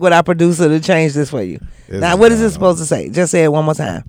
with our producer to change this for you. This now, what is it supposed to say? Just say it one more time.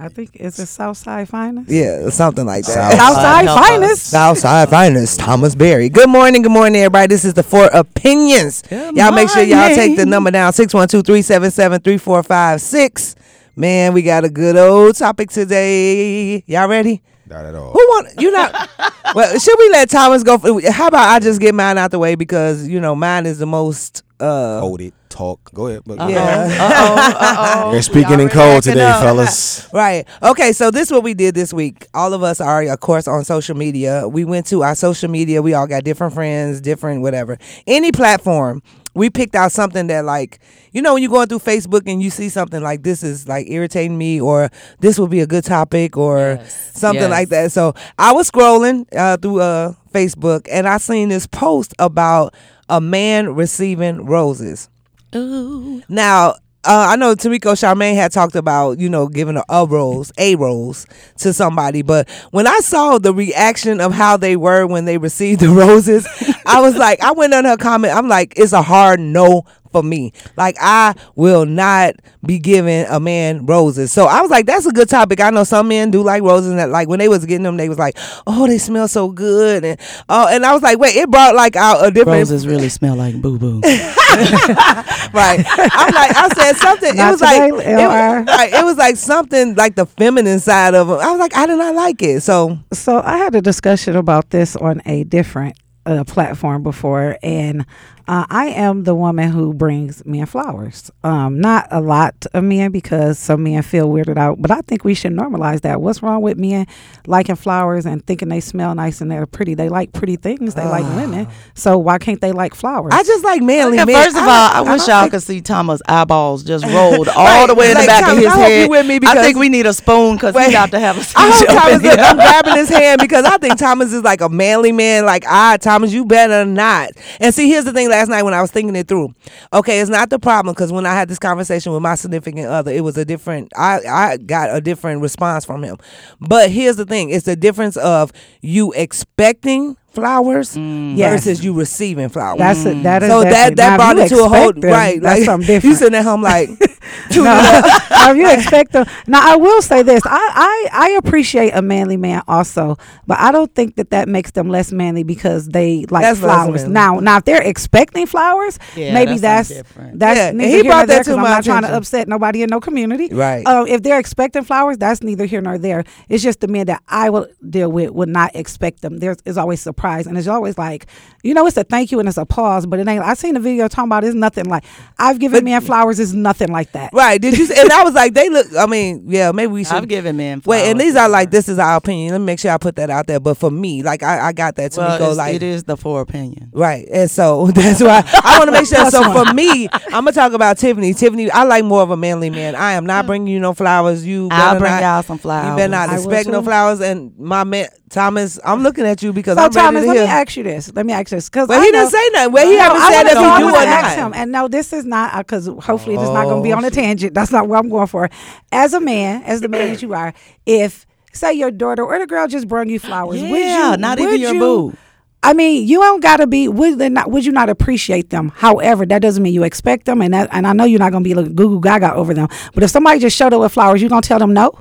I think it's a Southside finest. Yeah, something like that. South- Southside Help us. finest. Southside finest, Thomas Berry. Good morning, good morning, everybody. This is the Four Opinions. Good y'all make sure y'all take the number down 612-377-3456. Man, we got a good old topic today. Y'all ready? Not at all. Who want you not? well, should we let Thomas go? For, how about I just get mine out the way because you know mine is the most. uh Hold it, talk. Go ahead. But Yeah. Uh-oh, uh-oh. They're speaking in code today, fellas. Right. Okay. So this is what we did this week. All of us are, of course, on social media. We went to our social media. We all got different friends, different whatever. Any platform. We picked out something that, like, you know, when you're going through Facebook and you see something like this is like irritating me, or this would be a good topic, or Yes. something Yes. like that. So I was scrolling uh, through uh, Facebook and I seen this post about a man receiving roses. Ooh. Now, uh, I know Tarico Charmaine had talked about, you know, giving a, a rose, a rose to somebody. But when I saw the reaction of how they were when they received the roses, I was like, I went on her comment. I'm like, it's a hard no for me. Like, I will not be giving a man roses. So I was like, that's a good topic. I know some men do like roses. And that, like, when they was getting them, they was like, oh, they smell so good. And oh, and I was like, wait, it brought like out a different Roses really smell like boo boo. right. I'm like, I said something. Not it was like, today, it, was- right, it was like something like the feminine side of him. I was like, I did not like it. So So I had a discussion about this on a different uh, platform before, and uh, I am the woman who brings men flowers. Um, not a lot of men because some men feel weirded out, but I think we should normalize that. What's wrong with men liking flowers and thinking they smell nice and they're pretty? They like pretty things. They like women. So why can't they like flowers? I just like manly Okay, men. first of all, I I, wish don't y'all think- could see Thomas' eyeballs just rolled all Right, the way in the back Thomas, of his I head. you with me I think we need a spoon because Wait. he got to have a I hope seizure Thomas is. I'm grabbing his hand because I think Thomas is like a manly man. Like, I, Thomas, you better not. And see, here's the thing. Last night when I was thinking it through, okay, it's not the problem because when I had this conversation with my significant other, it was a different. I I got a different response from him. But here's the thing: it's the difference of you expecting flowers mm, Yes. versus you receiving flowers. That's a, that is so that definitely- that brought it to a whole them, right. That's like, something You different. sitting at home like, no, no, you expect them. Now, I will say this: I, I I appreciate a manly man also, but I don't think that that makes them less manly because they like That's flowers. Now, now if they're expecting flowers, Yeah, maybe that's that's that's Yeah, neither he here brought nor there that I'm not trying to upset nobody in no community. Right. Um, if they're expecting flowers, that's neither here nor there. It's just the men that I will deal with would not expect them. There's is always surprise, and it's always like, you know, it's a thank you and it's a pause, but it ain't. I seen a video talking about it's nothing like I've given But- men flowers. It's nothing like that. right? Did you? And I was like, they look. I mean, yeah, maybe we should. I've given men Wait, and these are like this is our opinion. Let me make sure I put that out there. But for me, like I, I got that to Well, me go it's- like it is the four opinion. right, and so that's why I want to make sure. so for me, I'm gonna talk about Tiffany. Tiffany, I like more of a manly man. I am not mm. bringing you no flowers. You, I'll better bring not, y'all some flowers. You better not I will expect no flowers. And my man Thomas, I'm looking at you because So I'm Thomas, ready let to me ask you this. Let me ask you this because Well, he didn't say nothing. Well, he No, haven't I said wanna- if no, you I do wanna ask him. And no, this is not uh, because hopefully it's not going to be Oh, on a tangent. That's not what I'm going for. As a man, as the man that you are, if say your daughter or the girl just brought you flowers, would Yeah, you? not would even your you- boo. I mean, you don't gotta be. Would they not? Would you not appreciate them? However, that doesn't mean you expect them, and that. And I know you're not gonna be like goo goo gaga over them. But if somebody just showed up with flowers, you gonna tell them no?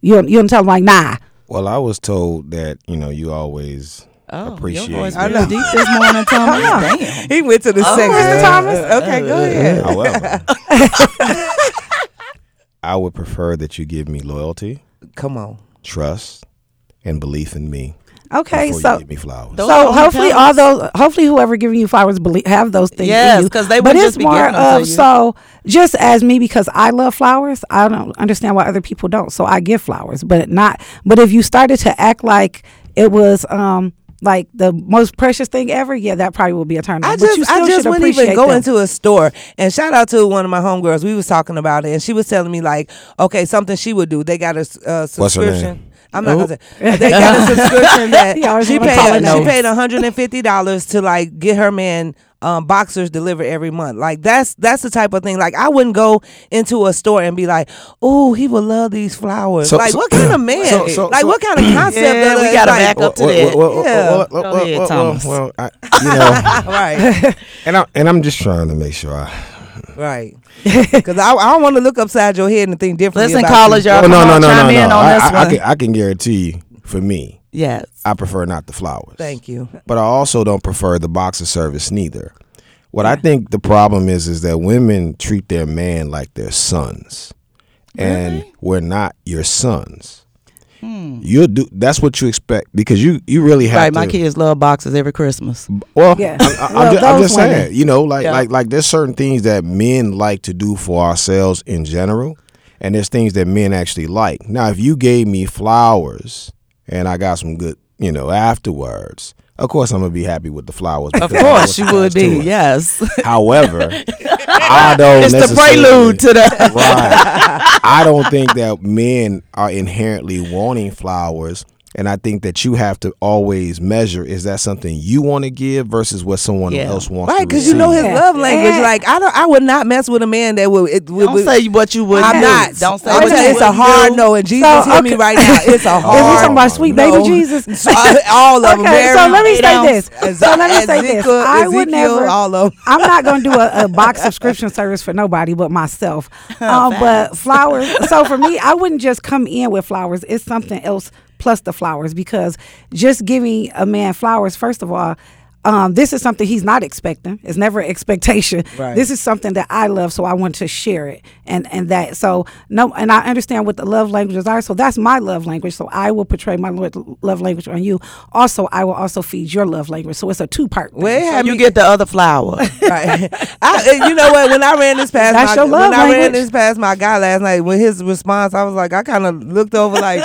You you gonna tell them like nah? Well, I was told that you know you always Oh, appreciate. your voice me. real deep this morning, Thomas. Damn. He went to the Oh, section. Mr. Thomas. Okay, go ahead. However, I would prefer that you give me loyalty, Come on. trust, and belief in me Okay, so you give me flowers. So hopefully all talents. those hopefully whoever giving you flowers believe, have those things. in Yes, you. 'cause they but wouldn't it's just be more giving them to of so just as me because I love flowers. I don't understand why other people don't. So I give flowers, but not. But if you started to act like it was um like the most precious thing ever, yeah, that probably would be a turn on. I but you just, still I just should wouldn't even go them. into a store. And shout out to one of my homegirls. We was talking about it, and she was telling me like, okay, something she would do. They got a uh, What's her subscription. name? I'm not Nope. gonna say. They got a subscription that she wanna call her paid. She names. paid 150 dollars to like get her man um, boxers delivered every month. Like that's that's the type of thing. Like I wouldn't go into a store and be like, oh, he would love these flowers. So- like so- what kind of man? so- so- like so- what kind of concept? Yeah, of we gotta back up to that. well, well, Yeah. well, well, Go well, ahead, Thomas. well, I, you know, Right. and I and I'm just trying to make sure I Right. Because I, I don't want to look upside your head and think differently. Listen, about callers, you. y'all Oh, no, come no, no, no, no. I, I, I can, I can guarantee you, for me, yes. I prefer not the flowers. Thank you. But I also don't prefer the box of service neither. What I think the problem is is that women treat their man like their sons, and we're not your sons. Hmm. You'll do. That's what you expect because you you really have Right, to. my kids love boxes every Christmas. Well, Yeah. I, I, Well, am just, I'm just women. saying, you know, like Yeah. like like there's certain things that men like to do for ourselves in general, and there's things that men actually like. Now, if you gave me flowers and I got some good, you know, afterwards, of course I'm gonna be happy with the flowers. Of because I know course, you would be. Yes. However, I don't. it's the prelude to the. right. I don't think that men are inherently wanting flowers. And I think that you have to always measure: is that something you want to give versus what someone Yeah. else wants. Right, because you know his Yeah. love language. And- like I don't, I would not mess with a man that would. It, would, Don't would- say what you would I'm do. not. Don't say what telling you you, it's a hard do. no. And Jesus, So, hear me right now. It's a Is hard. he talking about sweet baby no. Jesus? So, all of them. Okay, Mary, so let me say this. Ez- So let me say this. Ezekiel, I would never- All of them. I'm not going to do a, a box subscription service for nobody but myself. Um, but flowers. So for me, I wouldn't just come in with flowers. It's something else plus the flowers because just giving a man flowers, first of all. Um, this is something he's not expecting. It's never an expectation. Right. This is something that I love, so I want to share it, and and that. So no, and I understand what the love languages are. So that's my love language. So I will portray my love language on you. Also, I will also feed your love language. So it's a two part. Well, it had You get the other flower. Right. I, you know what? When I ran this past That's my, when I ran this past my guy last night, when his response, I was like, I kind of looked over like,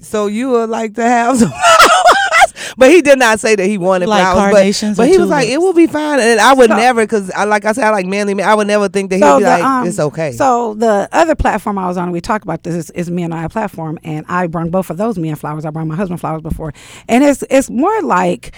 so you would like to have some flowers? But he did not say that he wanted Like flowers. carnations But, but he was like, it will be fine. And I would So- never, because I, like I said, I like manly men. I would never think that he'd be like, it's okay. um, So the other platform I was on, we talked about this, is, is me and I platform, and I brung both of those men flowers. I brought my husband flowers before, and it's it's more like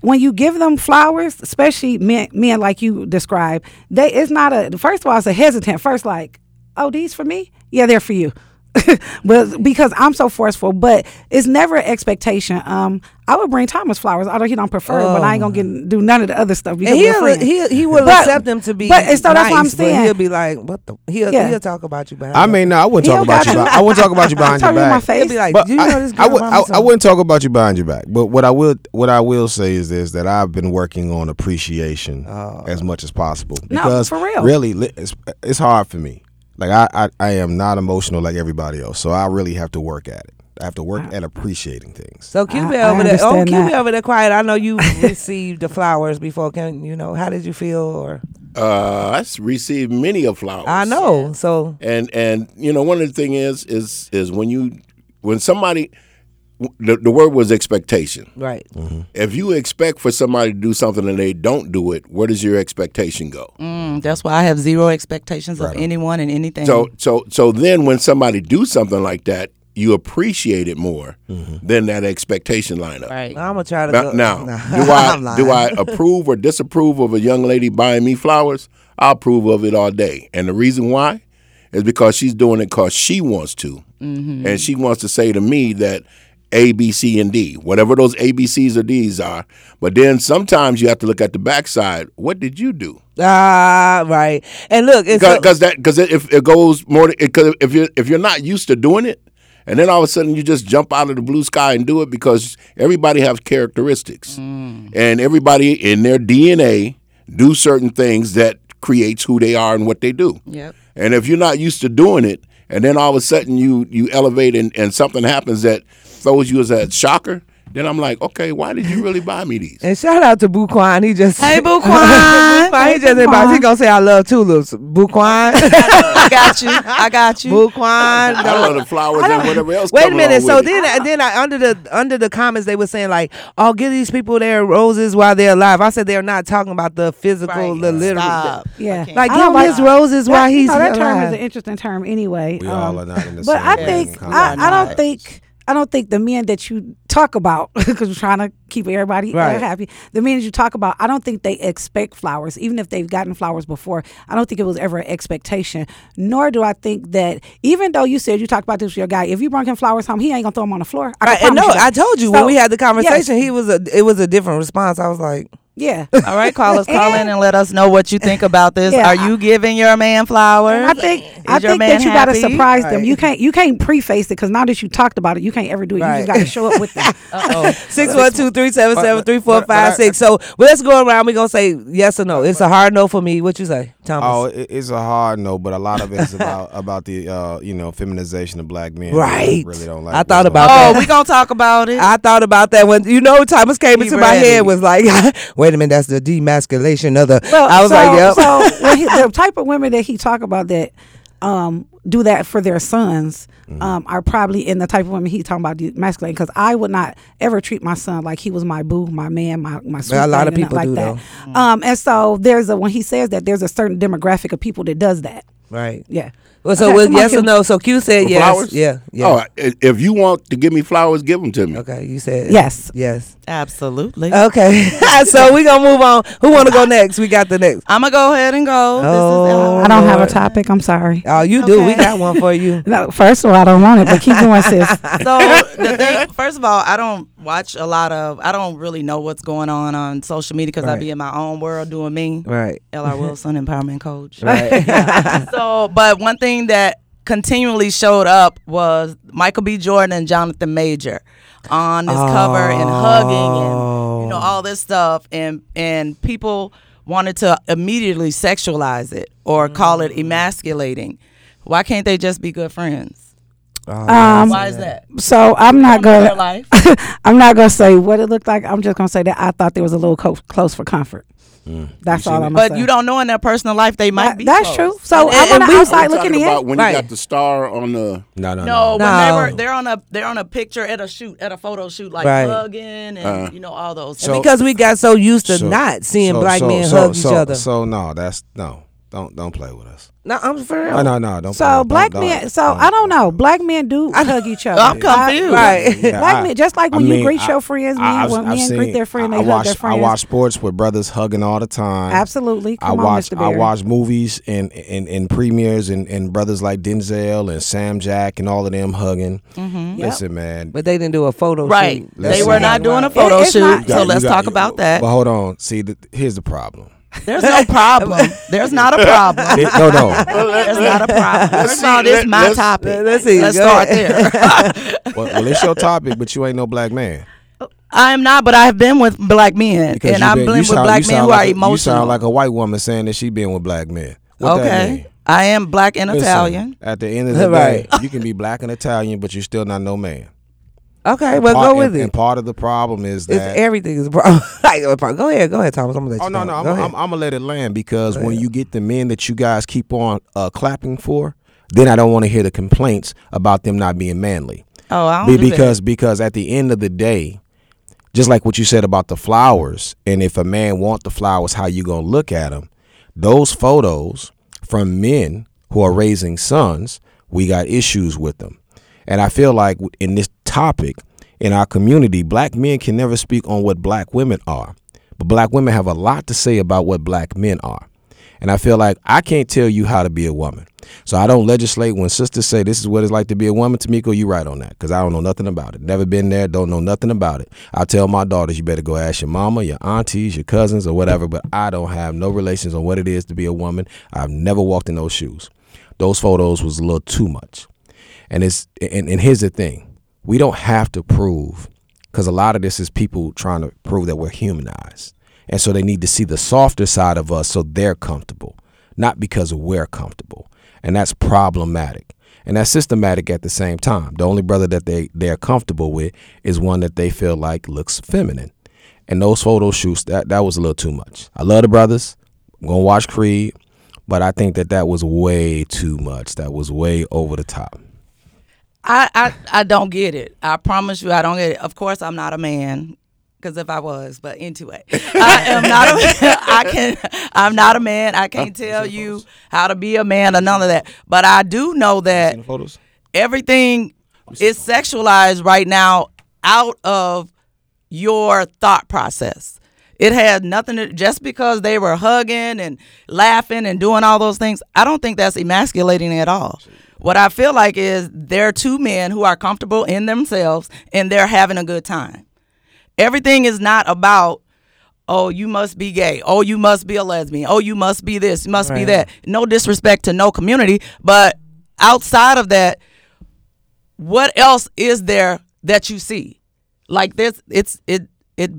when you give them flowers, especially men, men like you describe, they it's not a first of all it's a hesitant first like, oh these for me, yeah they're for you. but because I'm so forceful, but it's never an expectation. Um, I would bring Thomas flowers, although he don't prefer it, but I ain't gonna get, do none of the other stuff because he'll, he'll, he will But- accept them to be but- and so that's what I'm saying. he'll be like, what the? He'll, Yeah. he'll talk about you behind I your- mean, no, I wouldn't He talk about you. Behind, I wouldn't talk about you behind your Tell my back. face. He'll be like, But you know I, this I, girl would, I, I wouldn't talk about you behind your back. But what I will what I will say is this: that I've been working on appreciation as much as possible No, because for real. really, it's, it's hard for me. Like I, I, I am not emotional like everybody else, so I really have to work at it. I have to work at appreciating things. So Cupid I over there. Oh, understand Cupid that. over there quiet. I know you received the flowers before. Can you know how did you feel? Or Uh, I s- received many of flowers. I know. So and and you know one of the thing is is is when you when somebody the, the word was expectation. right. Mm-hmm. If you expect for somebody to do something and they don't do it, where does your expectation go? Mm, that's why I have zero expectations of anyone and anything. So so so then when somebody do something like that, you appreciate it more mm-hmm. than that expectation lineup. right. I'm gonna try to Now, go. now, Nah, do I do I approve or disapprove of a young lady buying me flowers? I approve of it all day, and the reason why is because she's doing it because she wants to, mm-hmm. and she wants to say to me that A, B, C, and D, whatever those A, B, C's or D's are. But then sometimes you have to look at the backside. What did you do? Ah, right. And look, Because that because if it goes more because if you if you're not used to doing it. And then all of a sudden, you just jump out of the blue sky and do it because everybody has characteristics, and everybody in their DNA do certain things that creates who they are and what they do. Yep. And if you're not used to doing it, and then all of a sudden you you elevate and, and something happens that throws you as a shocker, then I'm like, okay, why did you really buy me these? and shout out to Buquan. He just Hey, Buquan. Buquan, he just about he gonna say I love tulips. Buquan. I got you. I got you. Buquan. I love the flowers and whatever else. Wait a minute. So with it. then, then I, under the under the comments, they were saying like, "Oh, give these people their roses while they're alive." I said they're not talking about the physical, Right. the literal. Stop. Yeah. I. Like I give don't him like- his roses while That- you he's know, that term is an interesting term anyway. We um, all are not in the but same. I boat. think I, on. I don't think I don't think the men that you talk about because we're trying to keep everybody uh, Right. happy. The men that you talk about, I don't think they expect flowers, even if they've gotten flowers before. I don't think it was ever an expectation. Nor do I think that even though you said you talked about this with your guy, if you bring him flowers home, he ain't gonna throw them on the floor. I Right, and no. I told you So, when we had the yes. conversation, he was a. It was a different response. I was like, Yeah. All right, call us, call in and let us know what you think about this. Yeah, Are you giving your man flowers? I think I Is your think that you got to happy? surprise them. You can't you can't preface it because now that you talked about it, you can't ever do it. You just got to show up with them. Uh-oh. Six one two three seven seven But- three four but- but five I- six. So well, let's go around. We gonna say yes or no. It's a hard no for me. What you say, Thomas? Oh, it's a hard no, but a lot of it's about about the uh, you know feminization of black men. Right. Really don't like. I thought going about on. Oh, we gonna talk about it. I thought about that when you know Thomas came Be into my head was like, wait a minute, that's the demasculation of the. Well, I was so, like, yep. so the type of women that he talk about that um, do that for their sons Mm-hmm. um, are probably in the type of women he talking about masculine. Because I would not ever treat my son like he was my boo, my man, my my sweet a lot of people like do, that. Um, and so there's a when he says that there's a certain demographic of people that does that. right. Yeah. Well, so Okay, with come on, yes or no. So Q said For yes. flowers? Yeah. Yeah. Oh, if you want to give me flowers, give them to me. Okay. You said Yes. Yes. Absolutely. Okay. so we're gonna move on. Who want to go next? We got the next. I'm gonna go ahead and go. Oh, I don't have a topic. I'm sorry. Oh, you do. We got one for you. No, first of all, I don't want it, but keep going, sis. so the thing, first of all, I don't watch a lot of. I don't really know what's going on on social media because I be in my own world doing me. Right. L.R. Wilson, empowerment coach. Right. so, but one thing that continually showed up was Michael B. Jordan and Jonathan Major on this cover and hugging and you know all this stuff and and people wanted to immediately sexualize it or call it mm. emasculating. Why can't they just be good friends? Um, Why is that? so I'm not gonna. life. I'm not gonna say what it looked like. I'm just gonna say that I thought there was a little co- close for comfort. That's all I'm. Saying. But gonna you say. don't know in their personal life they might That- be. that's close. true. So And- I'm on and the we- outside We're looking talking in. about when Right. you got the star on the. No, no, No, no. No. they were they're on a they're on a picture at a shoot at a photo shoot like Right. hugging and Uh. you know all those. So- things. because we got so used to So- not seeing so- black so- men so- hug so- each other. So no, that's no. Don't don't play with us. no, I'm for real. No, no, no. Don't. So don't- black don't- men. So don't- I don't know. Black men do hug each other. I'm confused. Right. Yeah, Black I- men, just like I when you mean, greet I- your friends, men, I- I've- when I've men greet seen- their friend, I, they I hug watch, their friends. I watch sports with brothers hugging all the time. Absolutely. I Come on, watch Mr. I Berry. watch movies and and, and premieres and, and brothers like Denzel and Sam Jack and all of them hugging. Mm-hmm. Listen, man. But they didn't do a photo right, shoot. they were not doing a photo shoot. so let's talk about that. But hold on. See, here's the problem. There's no problem. There's not a problem. It- no, no. There's not a problem. First of all, this is my let's- topic. let's see. Let's start ahead. there. well, well, it's your topic, but you ain't no black man. I am not, but I have been with black men, Because and I've been- been with sound- black men sound who like are a- emotional. You sound like a white woman saying that she been with black men. What that mean? okay, I am black and Listen, Italian. At the end of the Right. day, you can be black and Italian, but you're still not no man. Okay, well, Part- go with and, it. And part of the problem is that It's everything is a problem. Like, a problem. go ahead, go ahead, Thomas. I'm gonna let Oh you. no, go. no, I'm, ahead. I'm, I'm gonna let it land because when you get the men that you guys keep on uh, clapping for, then I don't want to hear the complaints about them not being manly. Oh, I don't Be- do that. because because at the end of the day, just like what you said about the flowers, and if a man want the flowers, how you gonna look at them? Those photos from men who are raising sons, we got issues with them, and I feel like in this topic in our community, black men can never speak on what black women are, but black women have a lot to say about what black men are. And I feel like I can't tell you how to be a woman. So I don't legislate when sisters say this is what it's like to be a woman. Tamiko, you right on that because I don't know nothing about it. Never been there, don't know nothing about it. I tell my daughters, you better go ask your mama, your aunties, your cousins, or whatever. But I don't have no relations on what it is to be a woman. I've never walked in those shoes. Those photos was a little too much. And it's and, and here's the thing. We don't have to prove because a lot of this is people trying to prove that we're humanized. And so they need to see the softer side of us so they're comfortable, not because we're comfortable. And that's problematic. And that's systematic at the same time. The only brother that they, they're comfortable with is one that they feel like looks feminine. And those photo shoots, that, that was a little too much. I love the brothers. I'm going to watch Creed. But I think that that was way too much. That was way over the top. I, I I don't get it. I promise you, I don't get it. Of course, I'm not a man, because if I was, but anyway, I am not. A, I can. I'm not a man. I can't tell you how to be a man or none of that. But I do know that photos? everything is sexualized right now out of your thought process. It had nothing to just because they were hugging and laughing and doing all those things. I don't think that's emasculating at all. What I feel like is they're two men who are comfortable in themselves and they're having a good time. Everything is not about oh, you must be gay. Oh, you must be a lesbian. Oh, you must be this. You must be that. No disrespect to no community, but outside of that, what else is there that you see? Like this, it's it it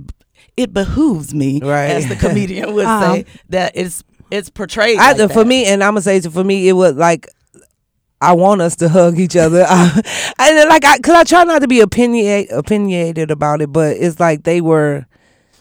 it behooves me, Right. as the comedian would Um, say, that it's it's portrayed. I, like for that. me, and I'm gonna say for me, it was like I want us to hug each other, I, and like I, cause I try not to be opinionate, opinionated about it, but it's like they were.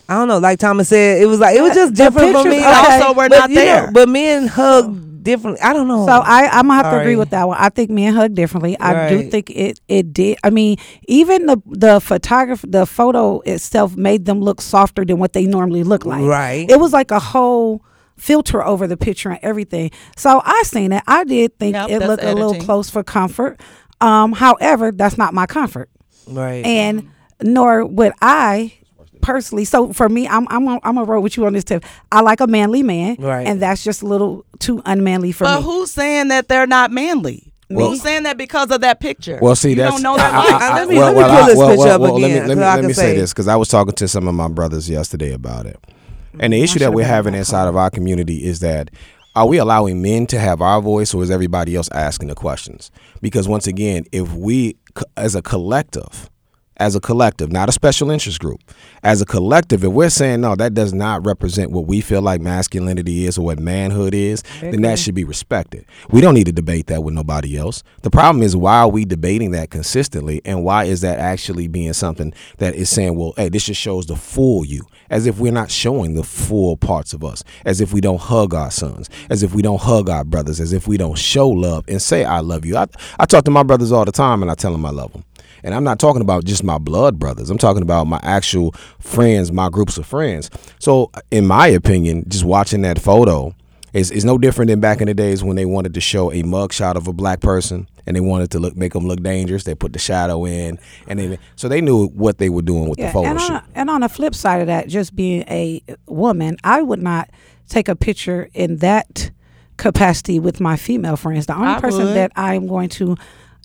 I don't know, like Thomas said, it was like it was uh, just The different for me. also Like, were but, not you know, there. but men hug differently. I don't know. So I, I'm gonna have to agree with that one. I think men hug differently. I do think it it did. I mean, even the the photographer, the photo itself made them look softer than what they normally look like. Right. It was like a whole filter over the picture and everything. So I seen it. I did think Yep, it that's looked a little close for comfort. Um, however, that's not my comfort, right. and nor would I. Personally, so for me, I'm I'm I'm gonna roll with you on this tip. I like a manly man, Right. and that's just a little too unmanly for But me. who's saying that they're not manly? who's saying that because of that picture? Well, see, you that's don't know that. I- I- life. I- Let me- well, let me well, pull I- this well, picture well, up well, Let me again, let me so let me say say- this because I was talking to some of my brothers yesterday about it, and the issue that we're having inside of our community is that are we allowing men to have our voice, or is everybody else asking the questions? Because once again, if we, as a collective, as a collective, not a special interest group, as a collective, if we're saying no, that does not represent what we feel like masculinity is or what manhood is, then that should be respected. We don't need to debate that with nobody else. The problem is why are we debating that consistently, and why is that actually being something that is saying, well, hey, this just shows the full you, as if we're not showing the full parts of us, as if we don't hug our sons, as if we don't hug our brothers, as if we don't show love and say I love you. I, I talk to my brothers all the time, and I tell them I love them. And I'm not talking about just my blood brothers. I'm talking about my actual friends, my groups of friends. So, in my opinion, just watching that photo is, is no different than back in the days when they wanted to show a mugshot of a black person and they wanted to look make them look dangerous. They put the shadow in, and then so they knew what they were doing with the photo and shoot. on, and on the flip side of that, just being a woman, I would not take a picture in that capacity with my female friends. The only I person would. that I am going to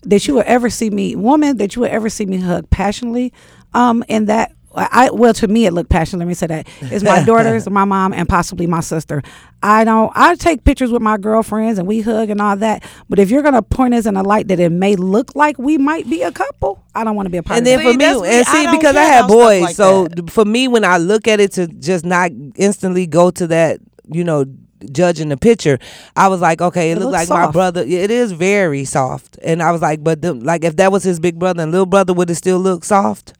that you will ever see me woman that you will ever see me hug passionately, um, and that I well to me it looked passionate. Let me say that is my daughters, my mom, and possibly my sister. I don't. I take pictures with my girlfriends and we hug and all that. But if you're gonna point us in a light that it may look like we might be a couple, I don't want to be a part and of then that. for See, me, that's me. and I see, don't because I care had boys, like so that. for me, when I look at it to just not instantly go to that, you know, judging the picture, I was like, okay, it, It looks like my brother. It is very soft, and I was like, but the, like if that was his big brother and little brother, would it still look soft?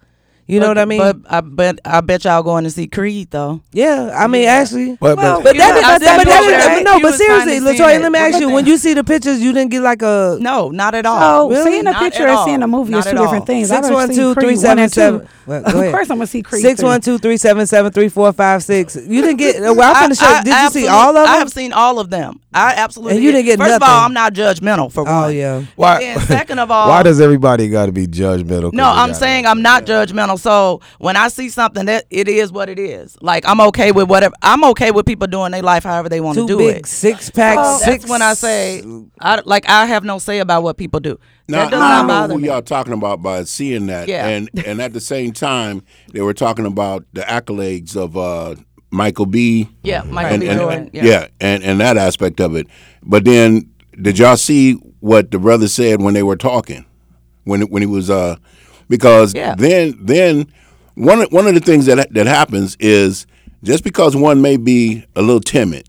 You know what I mean? But I bet I bet y'all going to see Creed though. yeah, I mean, actually. But, Well, but, But that, know, is- but that, said but that over no, you but seriously, kinda seeing Latoya, it. let me ask you: at when you see the pictures, you didn't get like a No, not at So all. Oh, really? seeing a Not picture at and seeing a movie Not is two at different things. I've Six never one seen two Creed three one seven and two. seven. Well, go Of course, I'm gonna see Creed. Six three. one two three seven seven three four five six. You didn't get. Well, I'm finna show. Did you see all of them? I have seen all of them. I absolutely. And you didn't get First of all, I'm not judgmental for one. Oh yeah. why? And second of all, why does everybody got to be judgmental? No, I'm saying I'm not judgmental. So when I see something that it is what it is. Like I'm okay with whatever. I'm okay with people doing their life however they want to Two do big it. six packs. Oh, six. That's when I say, I like I have no say about what people do. Now, that does I not don't know bother who me. y'all talking about by seeing that, Yeah. and and at the same time, they were talking about the accolades of uh, Michael B. Yeah, Michael and, B. and- Jordan. yeah. Yeah. and and that aspect of it. But then, did y'all see what the brother said when they were talking, when when he was uh, because Yeah. then then one of- one of the things that that happens is just because one may be a little timid,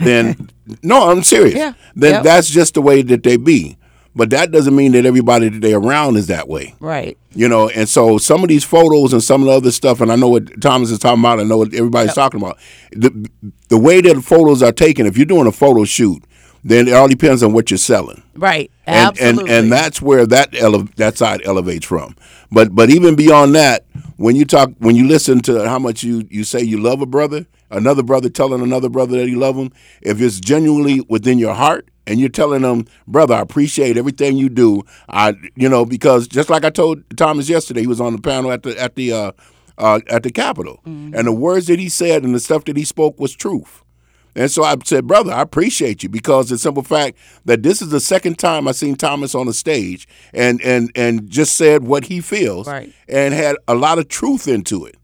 then no, I'm serious. Yeah. Then Yep. that's just the way that they be. But that doesn't mean that everybody that they're around is that way. Right. You know, and so some of these photos and some of the other stuff, and I know what Thomas is talking about. I know what everybody's talking about. The the way that the photos are taken. If you're doing a photo shoot, then it all depends on what you're selling, Right. and Absolutely. and and that's where that ele- that side elevates from. But but even beyond that, when you talk, when you listen to how much you you say you love a brother, another brother telling another brother that he love him, if it's genuinely within your heart. And you're telling them, brother, I appreciate everything you do. I, you know, because just like I told Thomas yesterday, he was on the panel at the at the uh, uh, at the Capitol, and the words that he said and the stuff that he spoke was truth. And so I said, brother, I appreciate you because the simple fact that this is the second time I've seen Thomas on the stage and and and just said what he feels Right. and had a lot of truth into it.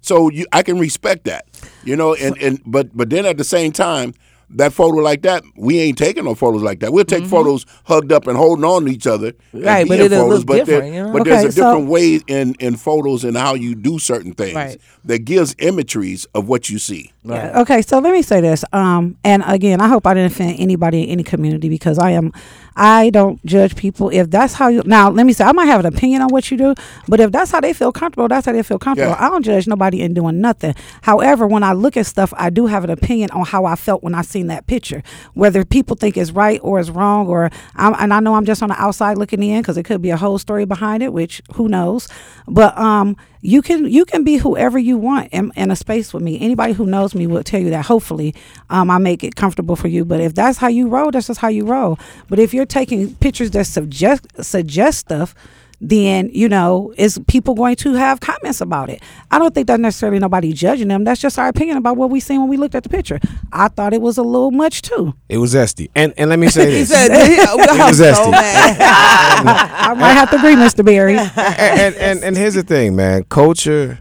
So you, I can respect that, you know. And, and but but then at the same time, that photo like that, we ain't taking no photos like that. We'll take photos hugged up and holding on to each other, and Mm-hmm. Right, but it'll photos, look but different, you know? But there's Okay, a so- different way in in photos and how you do certain things Right. that gives imageries of what you see. Right. Okay, so let me say this. Um, and again, I hope I didn't offend anybody in any community because I am, I don't judge people if that's how you. Now, let me say, I might have an opinion on what you do, but if that's how they feel comfortable, that's how they feel comfortable. Yeah. I don't judge nobody in doing nothing. However, when I look at stuff, I do have an opinion on how I felt when I seen that picture, whether people think it's right or it's wrong, or I'm, and I know I'm just on the outside looking in because it could be a whole story behind it, which who knows. But um, you can you can be whoever you want in, in a space with me. Anybody who knows me will tell you that. Hopefully, um, I make it comfortable for you. But if that's how you roll, that's just how you roll. But if you're taking pictures that suggest suggest stuff, then you know is people going to have comments about it. I don't think that's necessarily nobody judging them. That's just our opinion about what we seen when we looked at the picture. I thought it was a little much too. It was zesty. And and let me say He this. said, oh, I'm was zesty. mad. I might have to agree, Mr. Berry. and, and, and and here's the thing, man. Culture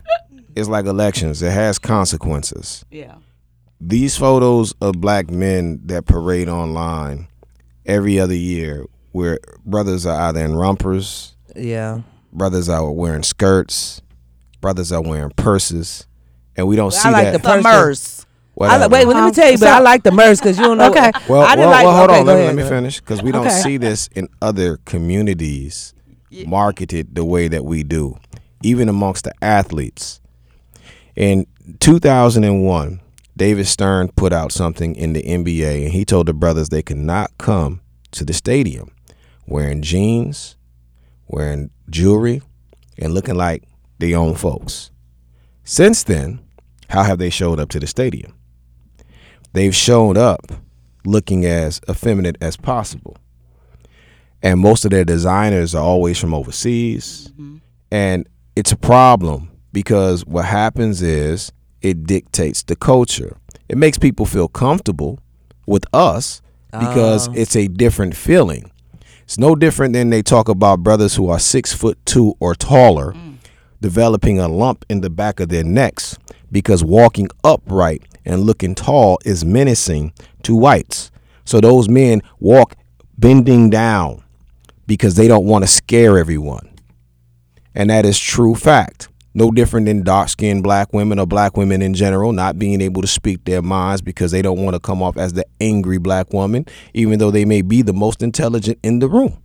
is like elections. It has consequences. Yeah. These photos of black men that parade online every other year, where brothers are either in rompers, Yeah. brothers are wearing skirts, brothers are wearing purses, and we don't Well, I see like that. the The Person- MERS. I like, Whatever. wait, well, let me Um, tell you, but so- I like the MERS because you don't know. Okay. Well, I didn't well, like. well, hold okay, on. go Let, me- let me finish because we don't Okay. see this in other communities marketed the way that we do, even amongst the athletes. In 2001, David Stern put out something in the NBA, and he told the brothers they could not come to the stadium wearing jeans, wearing jewelry, and looking like their own folks. Since then, how have they showed up to the stadium? they've shown up looking as effeminate as possible. And most of their designers are always from overseas. Mm-hmm. And it's a problem because what happens is it dictates the culture. It makes people feel comfortable with us because oh. it's a different feeling. It's no different than they talk about brothers who are six foot two or taller mm. developing a lump in the back of their necks because walking upright and looking tall is menacing to whites. So those men walk bending down because they don't want to scare everyone. And that is true fact. No different than dark skinned black women or black women in general not being able to speak their minds because they don't want to come off as the angry black woman, even though they may be the most intelligent in the room.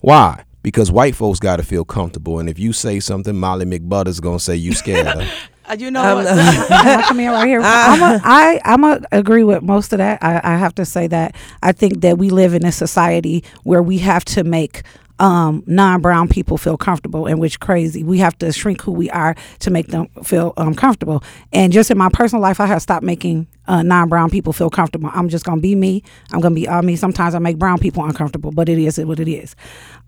Why? Because white folks got to feel comfortable. And if you say something, Molly McButter's going to say you scared her. Uh, you know Um, what? I come in right here. I'm a, I I'm a agree with most of that. I, I have to say that I think that we live in a society where we have to make um, non-brown people feel comfortable, and which crazy. We have to shrink who we are to make them feel um, comfortable. And just in my personal life, I have stopped making uh, non-brown people feel comfortable. I'm just gonna be me. I'm gonna be all me. Sometimes I make brown people uncomfortable, but it is what it is.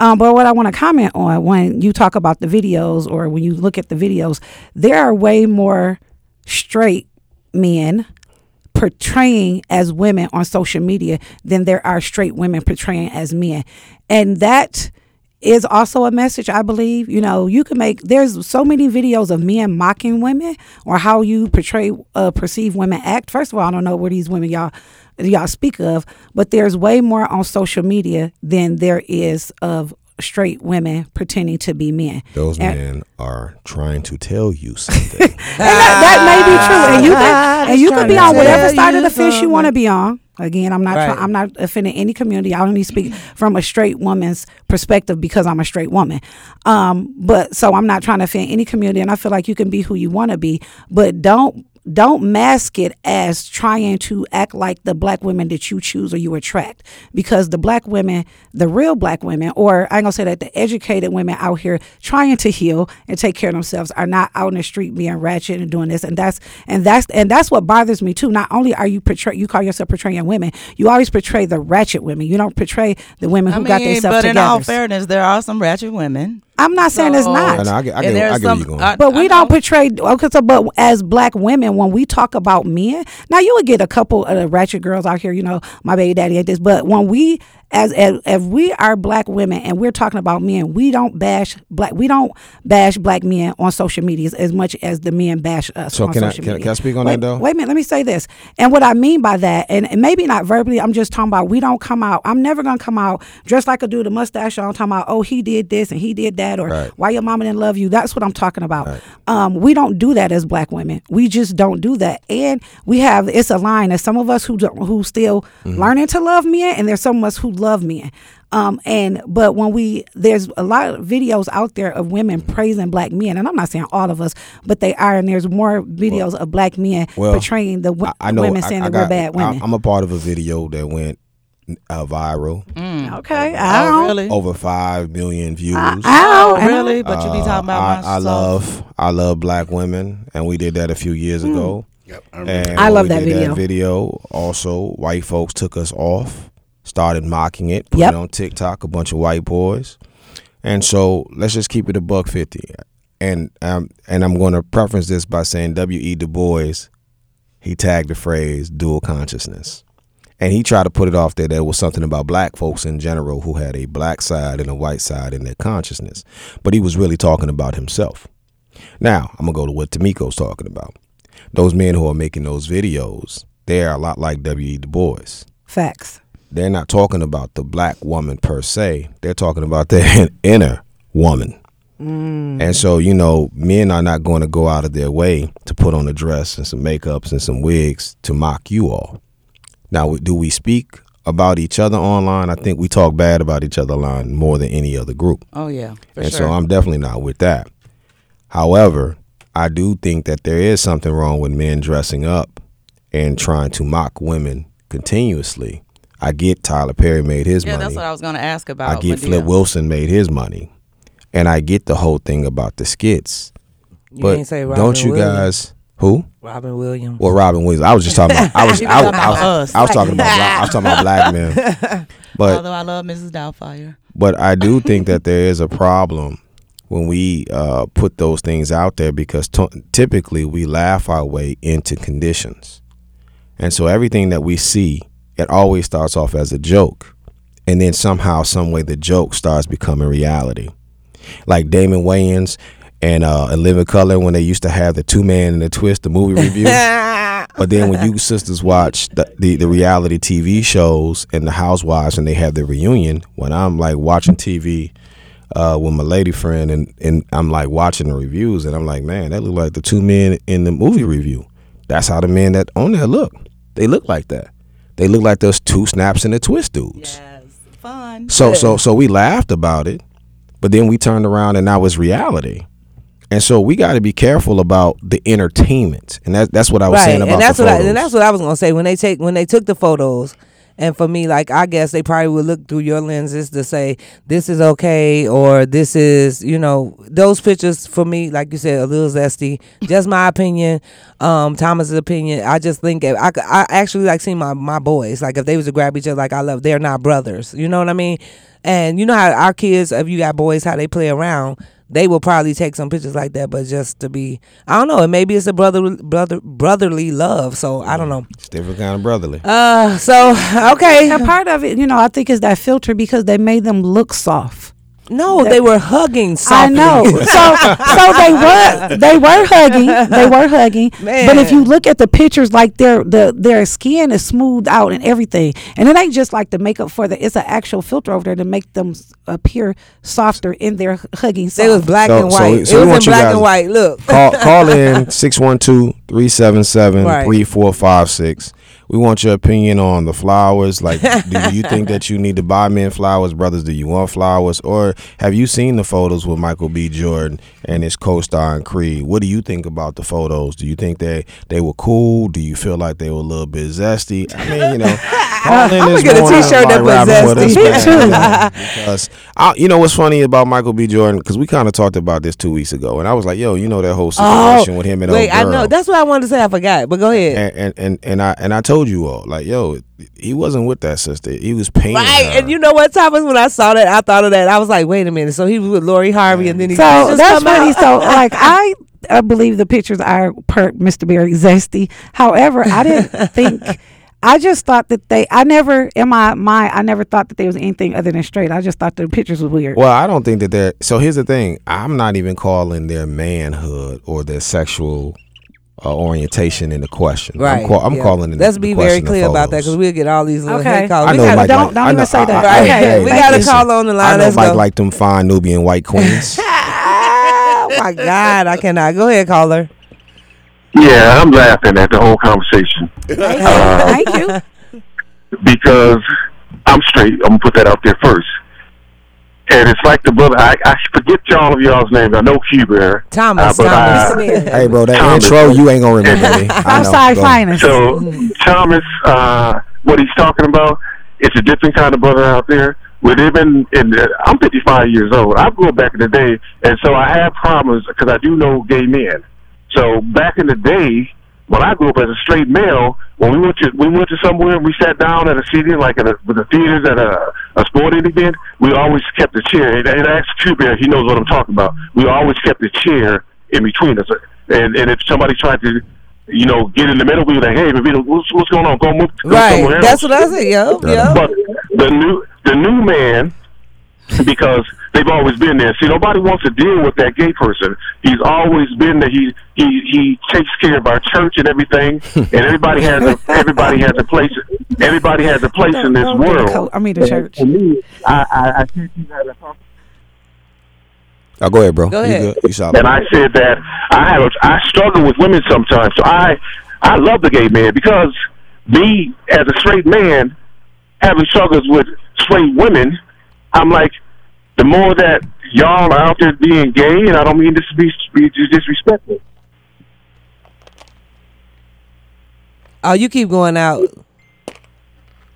Um, but what I want to comment on when you talk about the videos or when you look at the videos, there are way more straight men portraying as women on social media than there are straight women portraying as men. And that is also a message I believe. You know, you can make there's so many videos of men mocking women or how you portray uh, perceive women act. First of all, I don't know where these women y'all y'all speak of, but there's way more on social media than there is of straight women pretending to be men. Those And- men are trying to tell you something. And that, that may be true. And you can, and you can be on whatever side of the fence you want to be on. Again, I'm not. try- I'm not offending any community. I only speak from a straight woman's perspective because I'm a straight woman. Um, but so I'm not trying to offend any community, and I feel like you can be who you want to be, but don't don't mask it as trying to act like the black women that you choose or you attract. Because the black women the real black women or i ain't gonna say that the educated women out here trying to heal and take care of themselves are not out in the street being ratchet and doing this. And that's and that's and that's what bothers me too. Not only are you portray you call yourself portraying women you always portray the ratchet women. You don't portray the women I who got mean, themselves but in together all fairness, there are some ratchet women. I'm not saying it's not I know, I get, I get, I get where you're going. I- But we I don't know. portray okay. So, but as black women, when we talk about men, now you would get a couple of ratchet girls out here. You know, my baby daddy ain't this. But when we, as, as if we are black women and we're talking about men, we don't bash black. We don't bash black men on social media as much as the men bash us. So on can I- social can I- can I speak on wait, that, though? Wait a minute. Let me say this. And what I mean by that, and, and maybe not verbally, I'm just talking about we don't come out. I'm never gonna come out dressed like a dude, with a mustache on, talking about oh he did this and he did that, or Right. why your mama didn't love you. That's what I'm talking about. Um, we don't do that as black women. We just don't do that. And we have it's a line. There's some of us who don't, who still Mm-hmm. learning to love men, and there's some of us who love men. Um, and but when we there's a lot of videos out there of women praising black men, and I'm not saying all of us, but they are, and there's more videos of black men well, portraying the w- I, I know women saying I that we're bad women. I, am a part of a video that went uh, viral, okay, I Oh, don't. really? over five million views. I Oh, don't. really? But you be talking about Uh, I, my I soul. love I love black women, and we did that a few years ago. Yep, I remember. And I love we that did video. That video also, white folks took us off, started mocking it, put Yep. it on TikTok. A bunch of white boys, and so let's just keep it a buck fifty. And um, and I'm going to preference this by saying W. E. Du Bois, he tagged the phrase dual consciousness. And he tried to put it off there that it was something about black folks in general who had a black side and a white side in their consciousness. But he was really talking about himself. Now, I'm going to go to what Tamiko's talking about. Those men who are making those videos, they're a lot like W.E. Du Bois. Facts. They're not talking about the black woman per se, they're talking about their inner woman. Mm. And so, you know, men are not going to go out of their way to put on a dress and some makeups and some wigs to mock you all. Now, do we speak about each other online? I think we talk bad about each other online more than any other group. Oh yeah, and sure. so I'm definitely not with that. However, I do think that there is something wrong with men dressing up and trying to mock women continuously. I get Tyler Perry made his yeah, money. Yeah, that's what I was going to ask about. I get Madea. Flip Wilson made his money. And I get the whole thing about the skits. You but ain't say Robin don't you Williams. guys who? Robin Williams. Well, Robin Williams. I was just talking about. I was. I, was was, talking I, was, about us. I was talking about. Black, I was talking about black men. But Although I love Mrs. Doubtfire. but I do think that there is a problem when we uh, put those things out there because t- typically we laugh our way into conditions, and so everything that we see, it always starts off as a joke, and then somehow, some way, the joke starts becoming reality. Like Damon Wayans and uh, and Living Color when they used to have the two man and the twist, the movie review. But then when you sisters watch the, the, the reality TV shows and the housewives and they have their reunion, when I'm like watching TV uh, with my lady friend and, and I'm like watching the reviews and I'm like, man, that look like the two men in the movie review. That's how the men that on there look. They look like that. They look like those two snaps and the twist dudes. Yes, fun. So so so we laughed about it, but then we turned around and now it's reality. And so we got to be careful about the entertainment, and that, that's what I was saying about and that's the what I, photos. and that's what I was gonna say when they take when they took the photos. And for me, like I guess they probably would look through your lenses to say this is okay or this is, you know, those pictures for me, like you said, a little zesty. Just my opinion, um, Thomas's opinion. I just think if I I actually like seeing my my boys like if they was to grab each other like I love, they're not brothers. You know what I mean? And you know how our kids, if you got boys, how they play around they will probably take some pictures like that, but just to be, I don't know, and maybe it's a brother, brother, brotherly love. So I don't know. It's different kind of brotherly. Uh, so okay, And part of it, you know, I think is that filter because they made them look soft. No, they were hugging. I know. So so they were they were hugging. They were hugging. But if you look at the pictures, like their the their skin is smoothed out and everything, and it ain't just like the makeup for the. It's an actual filter over there to make them appear softer in their hugging. They was black So- and white. so we it was want in black and white. Look, call call in 612-377-3456. We want your opinion on the flowers. Like, do you think that you need to buy men flowers, brothers? Do you want flowers, or have you seen the photos with Michael B. Jordan and his co-star in Creed? What do you think about the photos? Do you think they they were cool? Do you feel like they were a little bit zesty? I mean, you know. I'm gonna get a t-shirt that us, zesty. Me man, too. you know, because I, you know what's funny about Michael B. Jordan? Because we kind of talked about this two weeks ago, and I was like, yo, you know that whole oh, situation with him and Oh, wait, I know. That's what I wanted to say. I forgot, but go ahead. and, and and and I and I told you all like, yo, he wasn't with that sister. He was paying Right, her. and you know what, Thomas? When I saw that, I thought of that. I was like, wait a minute. So he was with Lori Harvey, and then he So just that's come funny. out. So like I, I believe the pictures are per Mr. Berry zesty. However, I didn't think. I just thought that they. I never in my mind. I never thought that they was anything other than straight. I just thought the pictures was weird. Well, I don't think that they're. So here's the thing. I'm not even calling their manhood or their sexual uh, orientation the question. Right. I'm, call, I'm yeah. calling it. Let's into be very clear about that because we'll get all these little Okay. hate calls. I We know gotta, Mike don't- like- don't I even know- say I- that. I- Okay, hey, we got a call on the line. I know Let's Mike go. like them fine Nubian white queens. oh my God, I cannot. Go ahead, caller. Yeah, I'm laughing at the whole conversation Thank you. because I'm straight. I'm gonna put that out there first. And it's like the brother. I, I forget all of y'all's names. I know Q Bear. Thomas, Uh, but Thomas. I- hey, bro, that Thomas. intro you ain't gonna remember me. I'm sorry, Go. finest. So Thomas, uh, what he's talking about, it's a different kind of brother out there. With him in, in I'm 55 years old. I grew up back in the day, and so I have problems because I do know gay men. So back in the day, when I grew up as a straight male, when we went to we went to somewhere and we sat down at a seating like at a, with the theaters at a, a sporting event, we always kept a chair. And, and ask Q Bear, he knows what I'm talking about. We always kept a chair in between us. And and if somebody tried to, you know, get in the middle, we were like, hey, Vivito, what's what's going on? Go move go somewhere Right. else. That's what I said. Yup. Yup. But the new the new man, because they've always been there. See, nobody wants to deal with that gay person. He's always been there. He he he takes care of our church and everything. and everybody has a everybody has a place. Everybody has a place in this Don't get the world. co- I mean the church. For me, I I, I can't see that. Oh, go ahead, bro. Go You ahead. good? You solid. And I said that I have a, I struggle with women sometimes. So I I love the gay man because me as a straight man having struggles with straight women, I'm like the more that y'all are out there being gay, and I don't mean this to be, be disrespectful. Oh, you keep going out.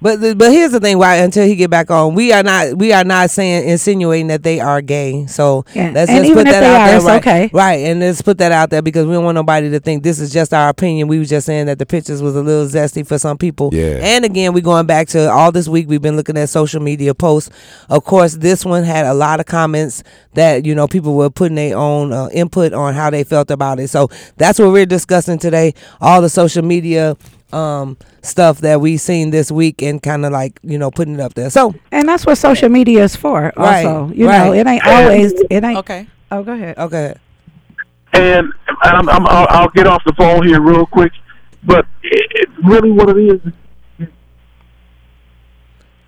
But the- but here's the thing. Why until he get back on, we are not we are not saying insinuating that they are gay. So Yeah. let's And just put that out are, there. it's right, okay. right, and let's put that out there because we don't want nobody to think this is just our opinion. We were just saying that the pictures was a little zesty for some people. Yeah. And again, we're going back to all this week. We've been looking at social media posts. Of course, this one had a lot of comments that you know people were putting their own uh, input on how they felt about it. So that's what we're discussing today. All the social media um stuff that we seen this week and kind of like you know putting it up there. So And that's what social media is for. Right, Also, you know, it ain't always. It ain't. Okay. Oh, go ahead. okay, And I'm, I'm, I'll, I'll get off the phone here real quick, but it, it's really what it is.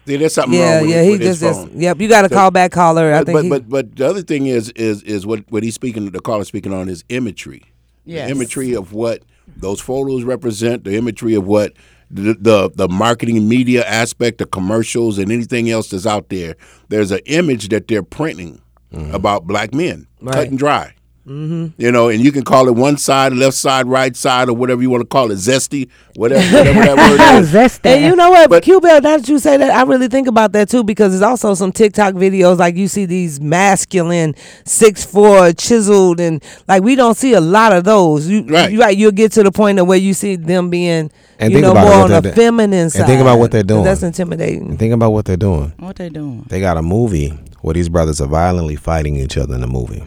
See, there's something yeah, wrong with, yeah. it, He with his just, just yep. You got to So- call back caller. I But think. but, he, but but the other thing is is is what what he's speaking the caller speaking on is imagery. Yes. The imagery of what those photos represent, the imagery of what the, the the marketing media aspect, the commercials, and anything else that's out there. There's an image that they're printing mm-hmm. about black men, cut and dry. Mm-hmm. You know, and you can call it one side, left side, right side, or whatever you want to call it, zesty, whatever, whatever that word is. Zesty. And you know what, But- Q Bell, now that you say that, I really think about that too because there's also some TikTok videos like you see these masculine, six four, chiseled, and like we don't see a lot of those. You, Right. you right, you'll get to the point of where you see them being, And you think know, about more what on they're the do- feminine side. and think about what they're doing. That's intimidating. And think about what they're doing. What they're doing? They got a movie where these brothers are violently fighting each other in the movie.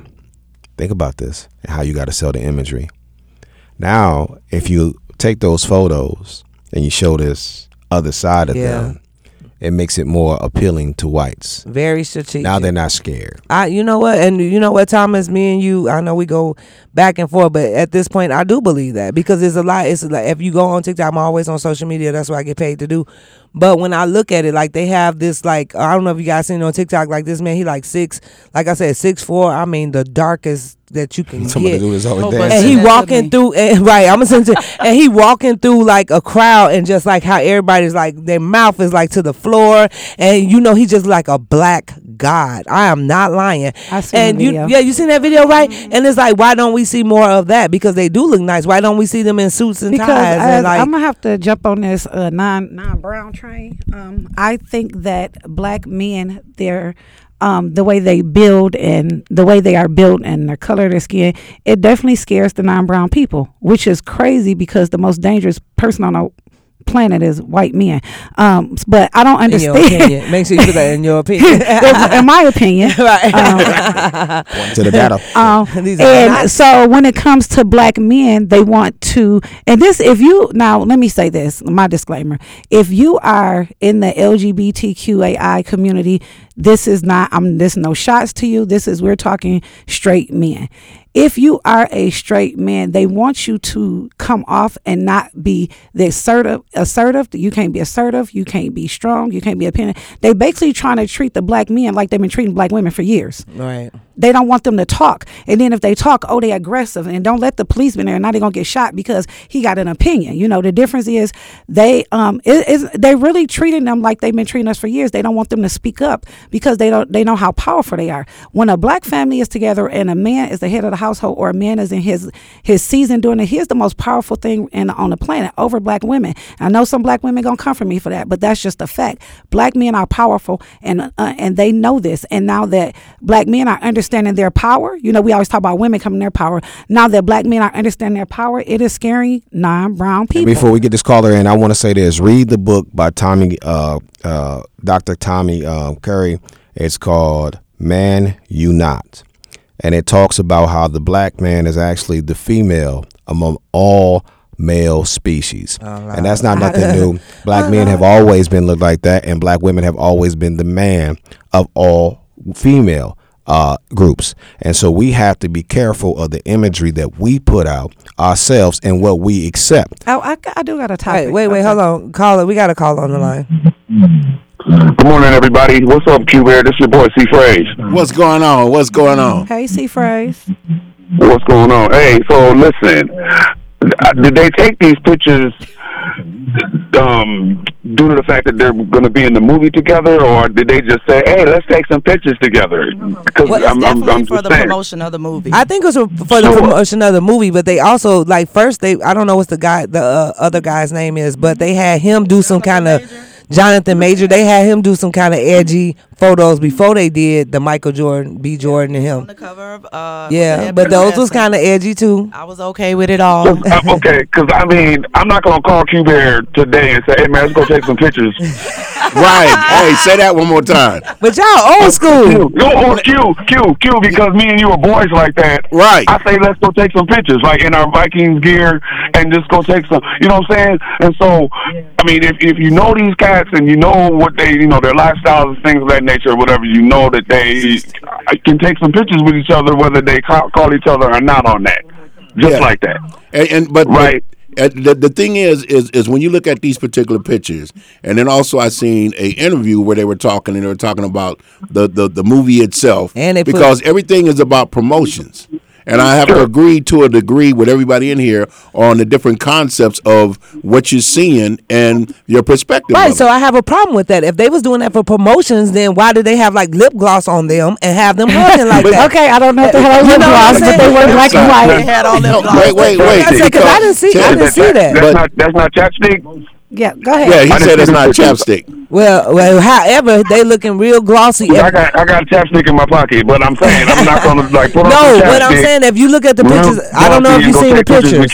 Think about this and how you got to sell the imagery. Now, if you take those photos and you show this other side of Yeah. them, it makes it more appealing to whites. Very strategic. Now they're not scared. I, you know what, and you know what, Thomas, me and you, I know we go back and forth, but at this point, I do believe that because it's a lot. It's like if you go on TikTok, I'm always on social media. That's what I get paid to do. But when I look at it, like they have this, like I don't know if you guys seen it on TikTok, like this man, he like six, like I said, six four. I mean, the darkest that you can Somebody get. do this all Oh, and he walking through and, right i'm gonna send and he walking through like a crowd and just like how everybody's like their mouth is like to the floor. And you know he's just like a black god. I am not lying. I seen and you video. yeah you seen that video right? Mm-hmm. and it's like why don't we see more of that? Because they do look nice. Why don't we see them in suits and because ties as- and like I'm gonna have to jump on this uh, non non brown train. Um, I think that black men, they're um, the way they build and the way they are built and the color of their skin, it definitely scares the non brown people, which is crazy because the most dangerous person on the planet is white men. Um, but I don't In your understand. opinion, make sure you put that in your opinion. in, in my opinion, right. to the data. Um, and so when it comes to black men, they want to, and this, if you, now let me say this, my disclaimer. If you are in the LGBTQAI community, this is not, I'm, this no shots to you. This is, we're talking straight men. If you are a straight man, they want you to come off and not be the assertive. Assertive. You can't be assertive. You can't be strong. You can't be opinion. They basically trying to treat the black men like they've been treating black women for years right. They don't want them to talk. And then if they talk, oh, they aggressive and don't let the policeman there. Now they're gonna get shot because he got an opinion. You know, the difference is they um it is they really treating them like they've been treating us for years. They don't want them to speak up because they don't they know how powerful they are. When a black family is together and a man is the head of the household or a man is in his his season doing it, he's the most powerful thing in on the planet over black women. I know some black women gonna come for me for that, but that's just a fact. Black men are powerful and uh, and they know this. And now that black men are understanding their power, you know, we always talk about women coming their power. Now that black men are understanding their power, it is scaring non-brown people. Before we get this caller in, I want to say this: read the book by Tommy, uh, uh, Dr. Tommy um, Curry. It's called "Man You Not," and it talks about how the black man is actually the female among all male species, and that's not nothing new. Black men have always been looked like that, and black women have always been the man of all female uh, groups. And so we have to be careful of the imagery that we put out ourselves and what we accept. Oh, I, I do got a topic. Wait, wait, wait. Okay. Hold on. Caller, we got a call on the line. Good morning, everybody. What's up, Q Bear? This is your boy C Phrase. What's going on? What's going on? Hey, C phrase. What's going on? Hey, so listen, uh, did they take these pictures um, due to the fact that they're going to be in the movie together, or did they just say, "Hey, let's take some pictures together"? Because Well, it's definitely for the promotion of the movie. I think it was for the Sure. promotion of the movie, but they also like first they I don't know what the guy the uh, other guy's name is, but they had him do some kind of Jonathan Major. They had him do some kind of edgy photos before they did the Michael Jordan, B Jordan, and on him. the cover of uh Yeah, but the those was kind of edgy too. I was okay with it all. Uh, okay, because I mean, I'm not gonna call Q Bear today and say, "Hey, man, let's go take some pictures." Right. Hey, say that one more time. But y'all old school. Q, oh, Q, Q, Q, because me and you are boys like that. Right. I say let's go take some pictures, like in our Vikings gear, and just go take some. You know what I'm saying? And so, I mean, if if you know these cats and you know what they, you know, their lifestyles and things of that nature, or whatever, you know that they can take some pictures with each other, whether they call, call each other or not on that, just Yeah. like that. And, and but Right. but, the the thing is is is when you look at these particular pictures, and then also I seen a interview where they were talking and they were talking about the the, the movie itself, And they put- because everything is about promotions. And I have to agree to a degree with everybody in here on the different concepts of what you're seeing and your perspective. Right, so. I have a problem with that. If they was doing that for promotions, then why did they have like lip gloss on them and have them hugging like that? Okay, I don't know if they had You lip know what I'm gloss, but they saying? were black and they white. had all No, wait, wait, wait. I said, 'cause I didn't see, I didn't see that. That's But- not that's not chapstick. Yeah, go ahead. yeah, he said it's not chapstick. Well, well, however, they looking real glossy. I got I got a chapstick in my pocket, but I'm saying I'm not gonna like put on no, what I'm saying, if you look at the pictures, I don't know if you've seen the pictures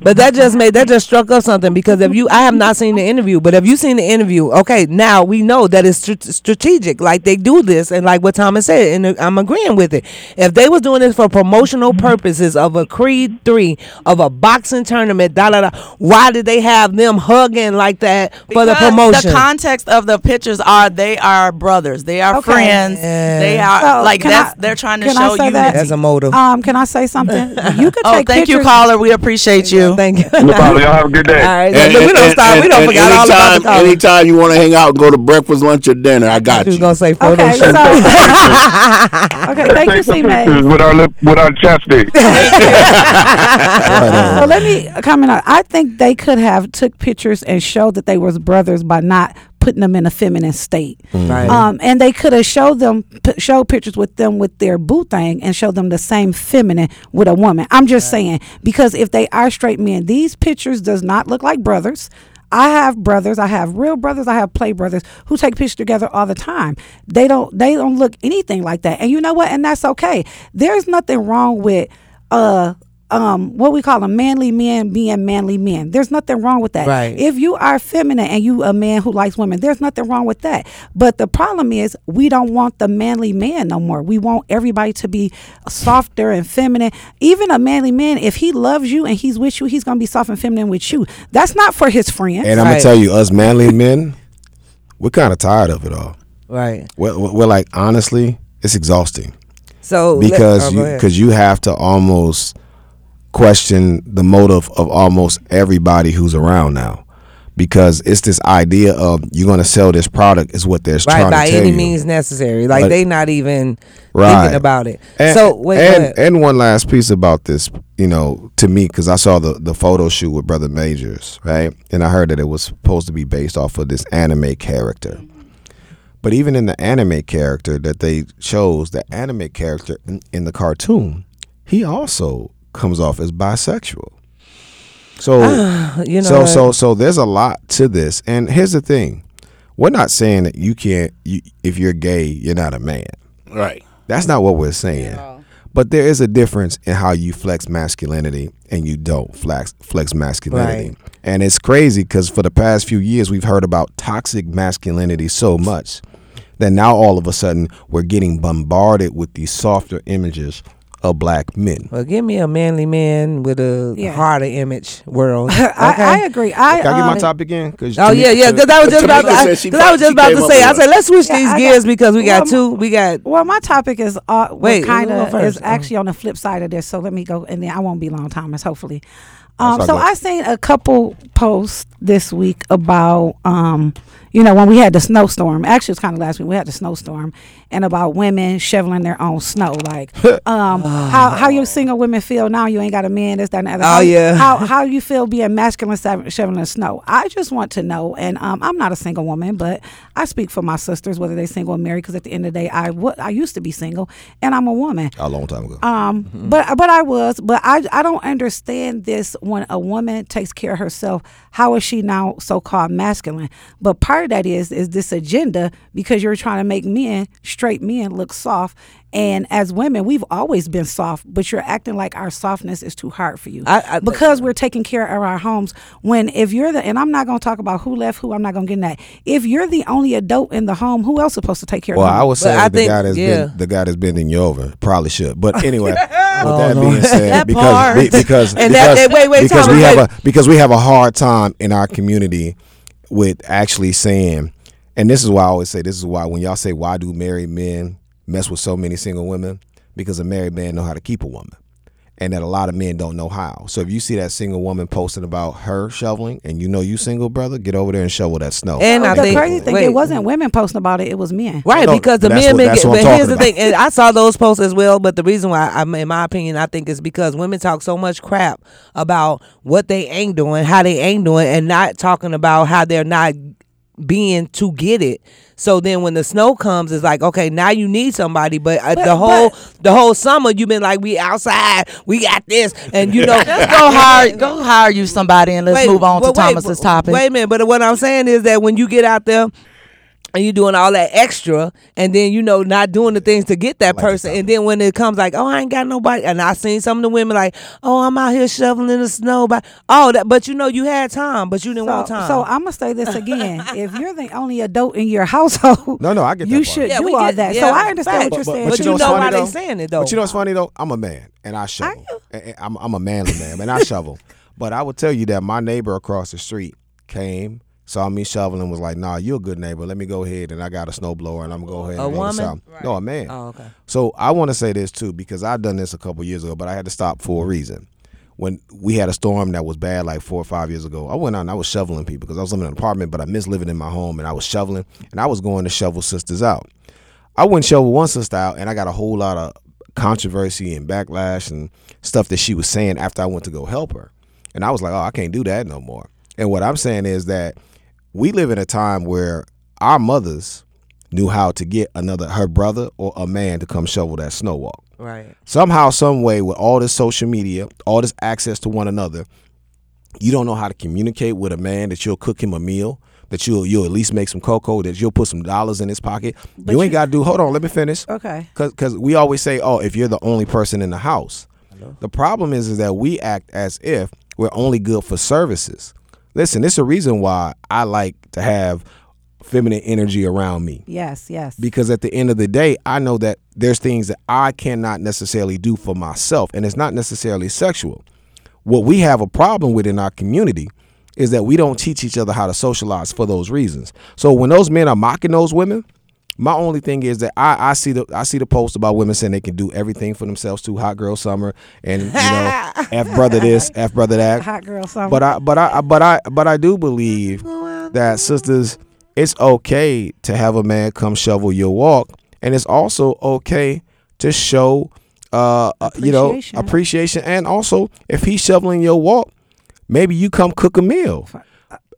with pictures. Q Bear. But that just made that just struck up something because if you, I have not seen the interview, but if you seen the interview, okay, now we know that it's str- strategic. Like they do this, and like what Thomas said, and I'm agreeing with it. If they was doing this for promotional purposes of a Creed three of a boxing tournament, da da da, why did they have them hugging like that for the Because promotion? The context of the pictures are they are brothers, they are Okay. friends, they are So, like can that's I- they're trying to can I show say you. that? As a motive. Um, can I say something? You could Oh, take thank you, pictures. caller. We appreciate you. Thank you. No problem. Y'all have a good day. All right, And- but we don't and- stop. and- we don't and forget all about the anytime, anytime you want to hang out and go to breakfast, lunch, or dinner, I got She was you. gonna say photo Okay, shoot. so okay, thank you, Take C May. with our lip with our chapstick. So let me comment on. I think they could have took pictures and showed that they was brothers by not putting them in a feminine state. Right. Um, and they could have showed them p- show pictures with them with their boo thing and show them the same feminine with a woman. I'm just saying because if they are straight men, these pictures does not look like brothers. I have brothers, I have real brothers, I have play brothers who take pictures together all the time. They don't they don't look anything like that. And you know what? And that's okay. There's nothing wrong with uh um what we call them manly men being manly men. There's nothing wrong with that. Right. If you are feminine and you a man who likes women, there's nothing wrong with that. But the problem is we don't want the manly man no more. We want everybody to be softer and feminine. Even a manly man, if he loves you and he's with you, he's gonna be soft and feminine with you. That's not for his friends. And I'm Right. gonna tell you, us manly men, we're kind of tired of it all. Right. We're, we're like, honestly, it's exhausting So let- because oh, you because you have to almost question the motive of almost everybody who's around now. Because it's this idea of you're gonna sell this product is what they're right trying by to tell any you. means necessary. Like But- they not even Right. thinking about it. And, so wait, and, and one last piece about this, you know, to me, because I saw the the photo shoot with Brother Majors, right, and I heard that it was supposed to be based off of this anime character. But even in the anime character that they chose, the anime character in, in the cartoon, he also comes off as bisexual. So ah, you know so so so there's a lot to this. And here's the thing. We're not saying that you can't you, if you're gay, you're not a man. Right. That's not what we're saying. But there is a difference in how you flex masculinity and you don't flex flex masculinity. Right. And it's crazy because for the past few years we've heard about toxic masculinity so much that now all of a sudden we're getting bombarded with these softer images of black men. Well, give me a manly man with a Yeah. harder image world. I, I agree. I, Can I get my um, topic again? 'Cause Oh yeah, yeah. Because I was just about to. I, said she 'cause I was just about to say. I said, let's switch Yeah, these I gears because we got well, two. We got. Well, my topic is uh, Wait, kind of is actually on the flip side of this. So let me go, and then I won't be long, Thomas. Hopefully. Um, so good. I seen a couple posts this week about, um, you know, when we had the snowstorm. Actually, it was kind of last week. We had the snowstorm, and about women shoveling their own snow. Like, um, how how you single women feel now? You ain't got a man. This, that, and the other. Oh, How- yeah. How how you feel being masculine shoveling snow? I just want to know. And um, I'm not a single woman, but I speak for my sisters, whether they single or married. Because at the end of the day, I wa- I used to be single, and I'm a woman. a long time ago. Um, but but I was, but I I don't understand this when a woman takes care of herself. How is she now so called masculine? But part of that is is this agenda because you're trying to make men straight men look soft. And as women, we've always been soft, but you're acting like our softness is too hard for you I- I- because we're taking care of our homes. When if you're the and I'm not going to talk about who left who. I'm not going to get in that. If you're the only adult in the home, who else is supposed to take care Well, of the I would say I the think- guy that's yeah. been the guy that's bending you over probably should. But anyway, with oh, that Lord. being said, That because part. be- because And that- because, wait, wait, because Thomas, we have a because we have a hard time in our community with actually saying, and this is why I always say this is why when y'all say why do married men mess with so many single women because a married man know how to keep a woman. And that a lot of men don't know how. So if you see that single woman posting about her shoveling, and you know you single brother, get over there and shovel that snow. And I the think crazy thing, wait. it wasn't women posting about it; it was men. Right, No, because the men what- been get, but here's talking the thing, and I saw those posts as well. But the reason why, I'm, in my opinion, I think is because women talk so much crap about what they ain't doing, how they ain't doing, and not talking about how they're not being to get it. So then when the snow comes, it's like, okay, now you need somebody. But, uh, But- the whole but- the whole summer you've been like, we outside, we got this, and you know, Just go hire go hire you somebody and let's Wait, move on to wait, Thomas's topic. Wait a minute, but what I'm saying is that when you get out there and you doing all that extra, and then you know not doing the things to get that person, and then when it comes like, oh, I ain't got nobody, and I seen some of the women like, oh, I'm out here shoveling in the snow, but oh, that, but you know you had time, but you didn't So, want time. so I'm gonna say this again: if you're the only adult in your household, No, no, I get that you part. should Yeah, do we all get- that. yeah, so I understand fact. what you're But- saying. but you you know know, what's why funny, they though? saying it though. But you know what's funny though? I'm a man and I shovel. And- and I'm, I'm a manly man and I shovel. But I will tell you that my neighbor across the street came, saw me shoveling, was like, "Nah, you're a good neighbor. Let me go ahead and I got a snowblower and I'm gonna go ahead and A this woman? out." No, a man. oh, okay. So I want to say this too because I've done this a couple years ago, but I had to stop for a reason. When we had a storm that was bad like four or five years ago, I went out and I was shoveling people because I was living in an apartment, but I miss living in my home and I was shoveling and I was going to shovel sisters out. I went shovel one sister out and I got a whole lot of controversy and backlash and stuff that she was saying after I went to go help her. And I was like, oh, I can't do that no more. And what I'm saying is that we live in a time where our mothers knew how to get another her brother or a man to come shovel that snow walk. Right. Somehow, some way, with all this social media, all this access to one another, you don't know how to communicate with a man that you'll cook him a meal, that you'll you'll at least make some cocoa, that you'll put some dollars in his pocket. you ain't got to do. Hold on, let me finish. Okay. Because we always say, oh, if you're the only person in the house. The problem is, is that we act as if we're only good for services. Listen, it's a reason why I like to have feminine energy around me Yes, yes. because at the end of the day, I know that there's things that I cannot necessarily do for myself, and it's not necessarily sexual. What we have a problem with in our community is that we don't teach each other how to socialize for those reasons. So when those men are mocking those women, my only thing is that I, I see the I see the post about women saying they can do everything for themselves too, hot girl summer, and you know, f brother this, f brother that. Hot girl summer. But I but I but I but I do believe that sisters, it's okay to have a man come shovel your walk, and it's also okay to show uh uh, you know Appreciation. appreciation, and also if he's shoveling your walk, maybe you come cook a meal.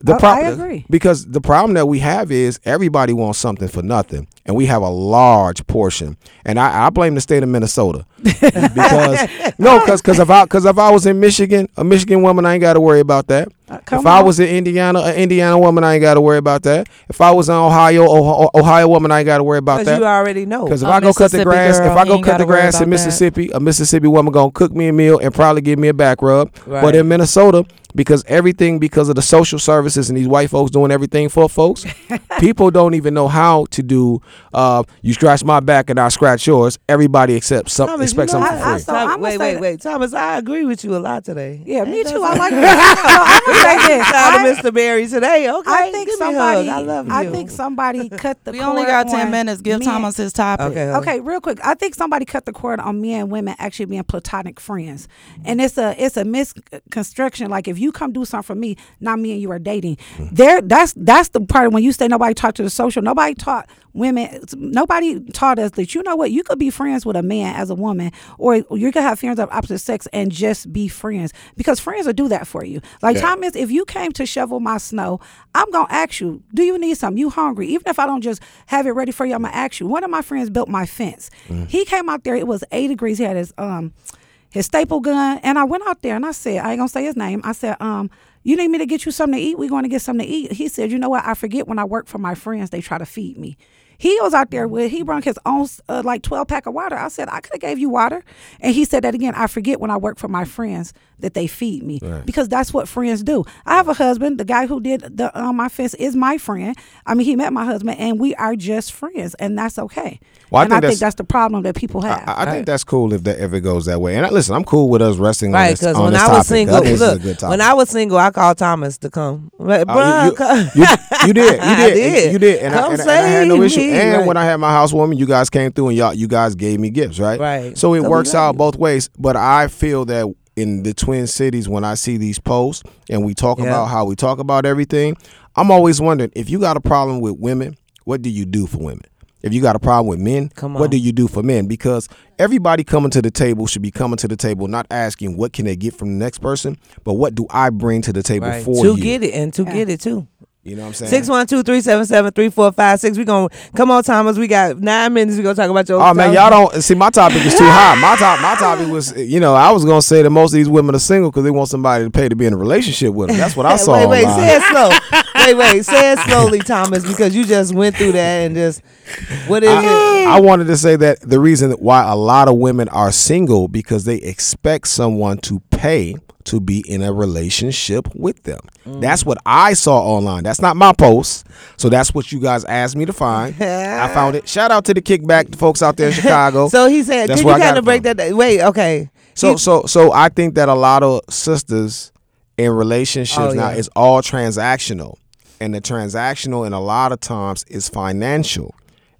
The I- prob- I agree. because the problem that we have is everybody wants something for nothing, and we have a large portion. And I, I blame the state of Minnesota because no, because because if I because if I was in Michigan, a Michigan woman, I ain't got to worry about that. Uh, if I was in Indiana, an Indiana woman, I ain't got to worry about that. If I was in Ohio, Ohio, Ohio woman, I ain't got to worry about that. Because you already know. Because if A I go cut the grass, girl, if I go cut the grass in about that. Mississippi, a Mississippi woman gonna cook me a meal and probably give me a back rub. Right. But in Minnesota, because everything because of the social services and these white folks doing everything for folks, people don't even know how to do. Uh, you scratch my back and I scratch yours. Everybody accepts some Thomas, expect you know, something for I- I free. saw- Tom- I'ma wait, say wait, that- wait, Thomas. I agree with you a lot today. yeah, me too. I like something? that. No, I'm gonna say this. Out I- Mr. Berry today. Okay, I think give me a somebody. hug. I love you. I think somebody cut the. We only cord got ten on minutes. Give men- Thomas his topic. Okay. hug. Okay, real quick. I think somebody cut the cord on men and women actually being platonic friends, and it's a it's a misconstruction. Like if you come do something for me, not me and you are dating. There, that's that's the part when you say nobody talked to the social. Nobody taught women. Nobody taught us that you know what you could be friends with a man as a woman, or you could have friends of opposite sex and just be friends because friends will do that for you. Like Yeah. Thomas, if you came to shovel my snow, I'm gonna ask you, do you need something? You hungry? Even if I don't just have it ready for you, I'm gonna ask you. One of my friends built my fence. He came out there. It was eight degrees. He had his um his staple gun, and I went out there and I said, I ain't gonna say his name. I said, um. You need me to get you something to eat? We're going to get something to eat. He said, You know what? I forget when I work for my friends, they try to feed me. He was out there with he brought his own uh, like twelve pack of water. I said I could have gave you water, and he said that again. I forget when I work for my friends that they feed me because that's what friends do. I have a husband. The guy who did the um, my fence is my friend. I mean, he met my husband, and we are just friends, and that's okay. Well, I and think I think that's- that's the problem that people have. I, I think that's cool if that ever goes that way. And I, listen, I'm cool with us resting on Right, this, because on when this I topic. was single, I is a look, good topic. when I was single, I called Thomas to come. Like, Uh, you, you, you, you did, you I did, did. you did, and, I, Come and, I- and I had no save issue. Me, And right. when I had my housewarming, you guys came through and y'all, you guys gave me gifts, right? Right. So it So works out you. both ways. But I feel that in the Twin Cities, when I see these posts and we talk Yeah. about how we talk about everything, I'm always wondering if you got a problem with women, what do you do for women? If you got a problem with men, Come what do you do for men? Because everybody coming to the table should be coming to the table not asking what can they get from the next person, but what do I bring to the table Right. for to you? get it and to Yeah. get it too. You know what I'm saying? Six one two three seven seven three four five six. We gonna come on, Thomas. We got nine minutes. We gonna talk about your. Oh man, y'all don't see my topic is too high. My top, my topic was, you know, I was gonna say that most of these women are single because they want somebody to pay to be in a relationship with them. That's what I saw. wait, wait, online. say it slow. wait, wait, say it slowly, Thomas, because you just went through that and just what is it? I, I wanted to say that the reason why a lot of women are single because they expect someone to pay to be in a relationship with them. Mm. That's what I saw online. That's not my post. So that's what you guys asked me to find. I found it. Shout out to the kickback folks out there in Chicago. So he said, That's can you kind of break from. that? Wait, okay. So He- so so I think that a lot of sisters in relationships Oh, now yeah. is all transactional. And the transactional in a lot of times is financial.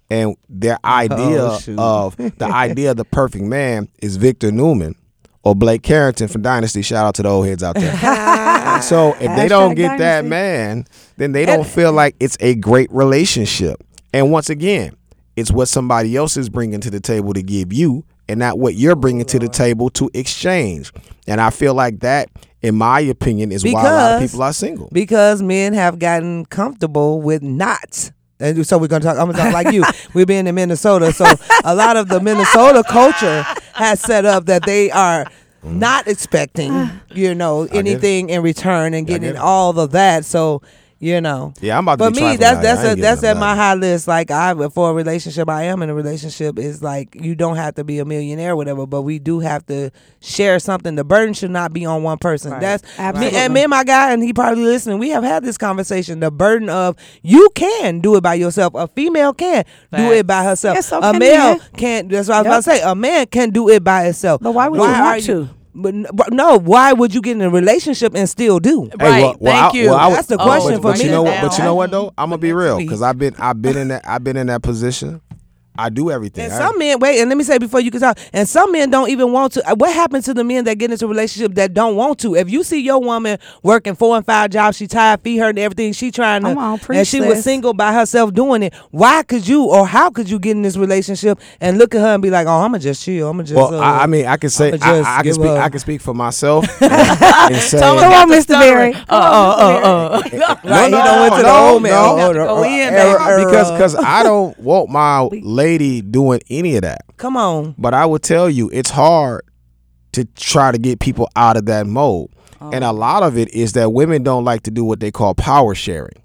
And their idea Oh, of the idea of the perfect man is Victor Newman or Blake Carrington from Dynasty. Shout out to the old heads out there. so if they don't get that man, then they don't feel like it's a great relationship. And once again, it's what somebody else is bringing to the table to give you and not what you're bringing to the table to exchange. And I feel like that, in my opinion, is why a lot of people are single. because men have gotten comfortable with not. And so we're gonna talk. I'm gonna talk like you. We're being in Minnesota, so a lot of the Minnesota culture has set up that they are Mm-hmm. not expecting, you know, anything in return and getting all of that. So You know. Yeah, I'm about to For be me, that's that's I a, ain't getting that's at my high list. Like I for a relationship, I am in a relationship. Is like you don't have to be a millionaire, or whatever, but we do have to share something. The burden should not be on one person. That's me Absolutely. and me and my guy, and he probably listening. We have had this conversation. The burden of you can do it by yourself. A female can do it by herself. Yeah, so a can male can't. That's what I was Yep. about to say. A man can do it by himself. But why would you want to? But but no, why would you get in a relationship and still do? Hey, Right. well- well, Thank I- you. well, I would- That's the Oh, question but, for but me. you know what? But you know what though? I'm gonna be real because I've been I've been in that I've been in that position. I do everything. And I- some men wait, and let me say before you can talk. And some men don't even want to. uh, What happens to the men that get into a relationship that don't want to? If you see your woman working four and five jobs, she tired, feed her and everything, she trying to, Come on, and preach, she was single by herself doing it. Why could you, or how could you get in this relationship and look at her and be like, "Oh, I'm gonna just chill. I'm gonna just." well, uh, I, I mean, I can say I'ma I, I can give speak. up. I can speak for myself and, and say, Thomas Come got on, Mr. Berry. stuttering. Uh, uh, uh, uh. Right, he done went to the old man. no, Oh, no, oh, go in, error, baby. error. because because I don't want my lady doing any of that. come on, But I will tell you, it's hard to try to get people out of that mode. And a lot of it is that women don't like to do what they call power sharing.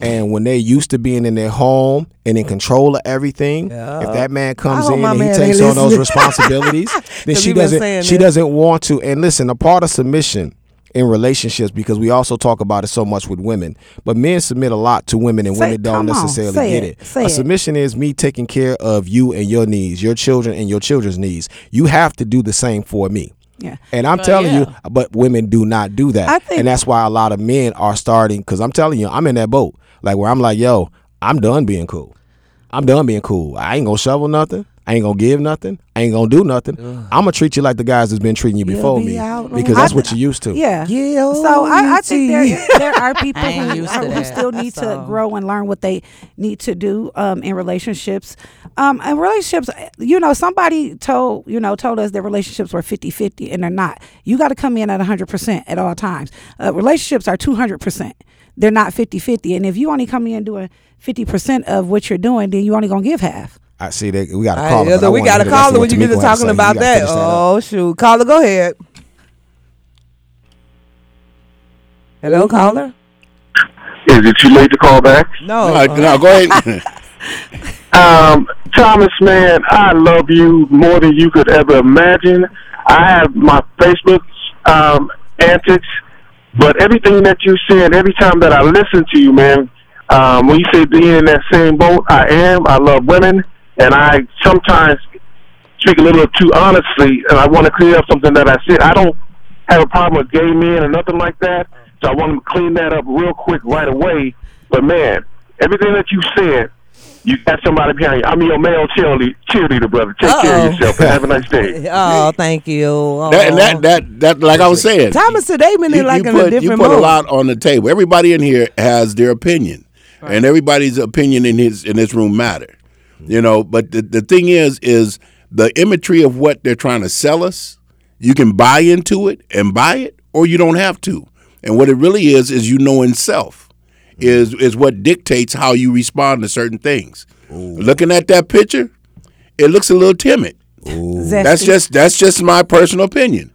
And when they're used to being in their home and in control of everything, if that man comes in and he takes on those responsibilities, then she doesn't she this. doesn't want to. And listen, a part of submission in relationships because we also talk about it so much with women, but men submit a lot to women and Say- women don't come on, necessarily get it, it. a it. submission is me taking care of you and your needs, your children and your children's needs. You have to do the same for me. Yeah. And I'm Well, telling yeah. you, but women do not do that. I think- and that's why a lot of men are starting, because I'm telling you, I'm in that boat. Like where I'm like, yo, I'm done being cool. I'm done being cool. I ain't gonna shovel nothing. I ain't gonna give nothing. I ain't gonna do nothing. I'm gonna treat you like the guys that's been treating you before be me out because the- that's what you're used to. Yeah. Yeah, So I, I think there there are people who, used to who still need to grow and learn what they need to do um, in relationships. Um, and relationships, you know, somebody told you know told us that relationships were 50-50 and they're not. You got to come in at hundred percent at all times. Uh, relationships are two hundred percent. They're not 50-50. And if you only come in doing fifty percent of what you're doing, then you only gonna give half. I see that we got a All caller. right, but we wanna got a hear the rest of caller when you get to talking say. About gotta that. finish up. Oh shoot, caller, go ahead. Hello, caller. Is it too late to call back? No, No, uh, no, go ahead. Um, Thomas, man, I love you more than you could ever imagine. I have my Facebook um, antics, but everything that you said, every time that I listen to you, man, um, when you say being in that same boat, I am. I love women, and I sometimes speak a little too honestly, and I want to clear up something that I said. I don't have a problem with gay men or nothing like that, so I want to clean that up real quick right away. But man, everything that you said, you got somebody behind you. I'm your male cheerleader, cheerleader brother. Take care Uh-oh. of yourself and have a nice day. oh, thank you. Oh. that, and that, that, that, like I was saying, Thomas today been in like in put, a different you put mode. a lot on the table. Everybody in here has their opinion, and everybody's opinion in his in this room matter. Mm-hmm. You know, but the, the thing is, is the imagery of what they're trying to sell us. You can buy into it and buy it, or you don't have to. And what it really is is you know in self mm-hmm. is is what dictates how you respond to certain things. Looking at that picture, it looks a little timid. That's just that's just my personal opinion.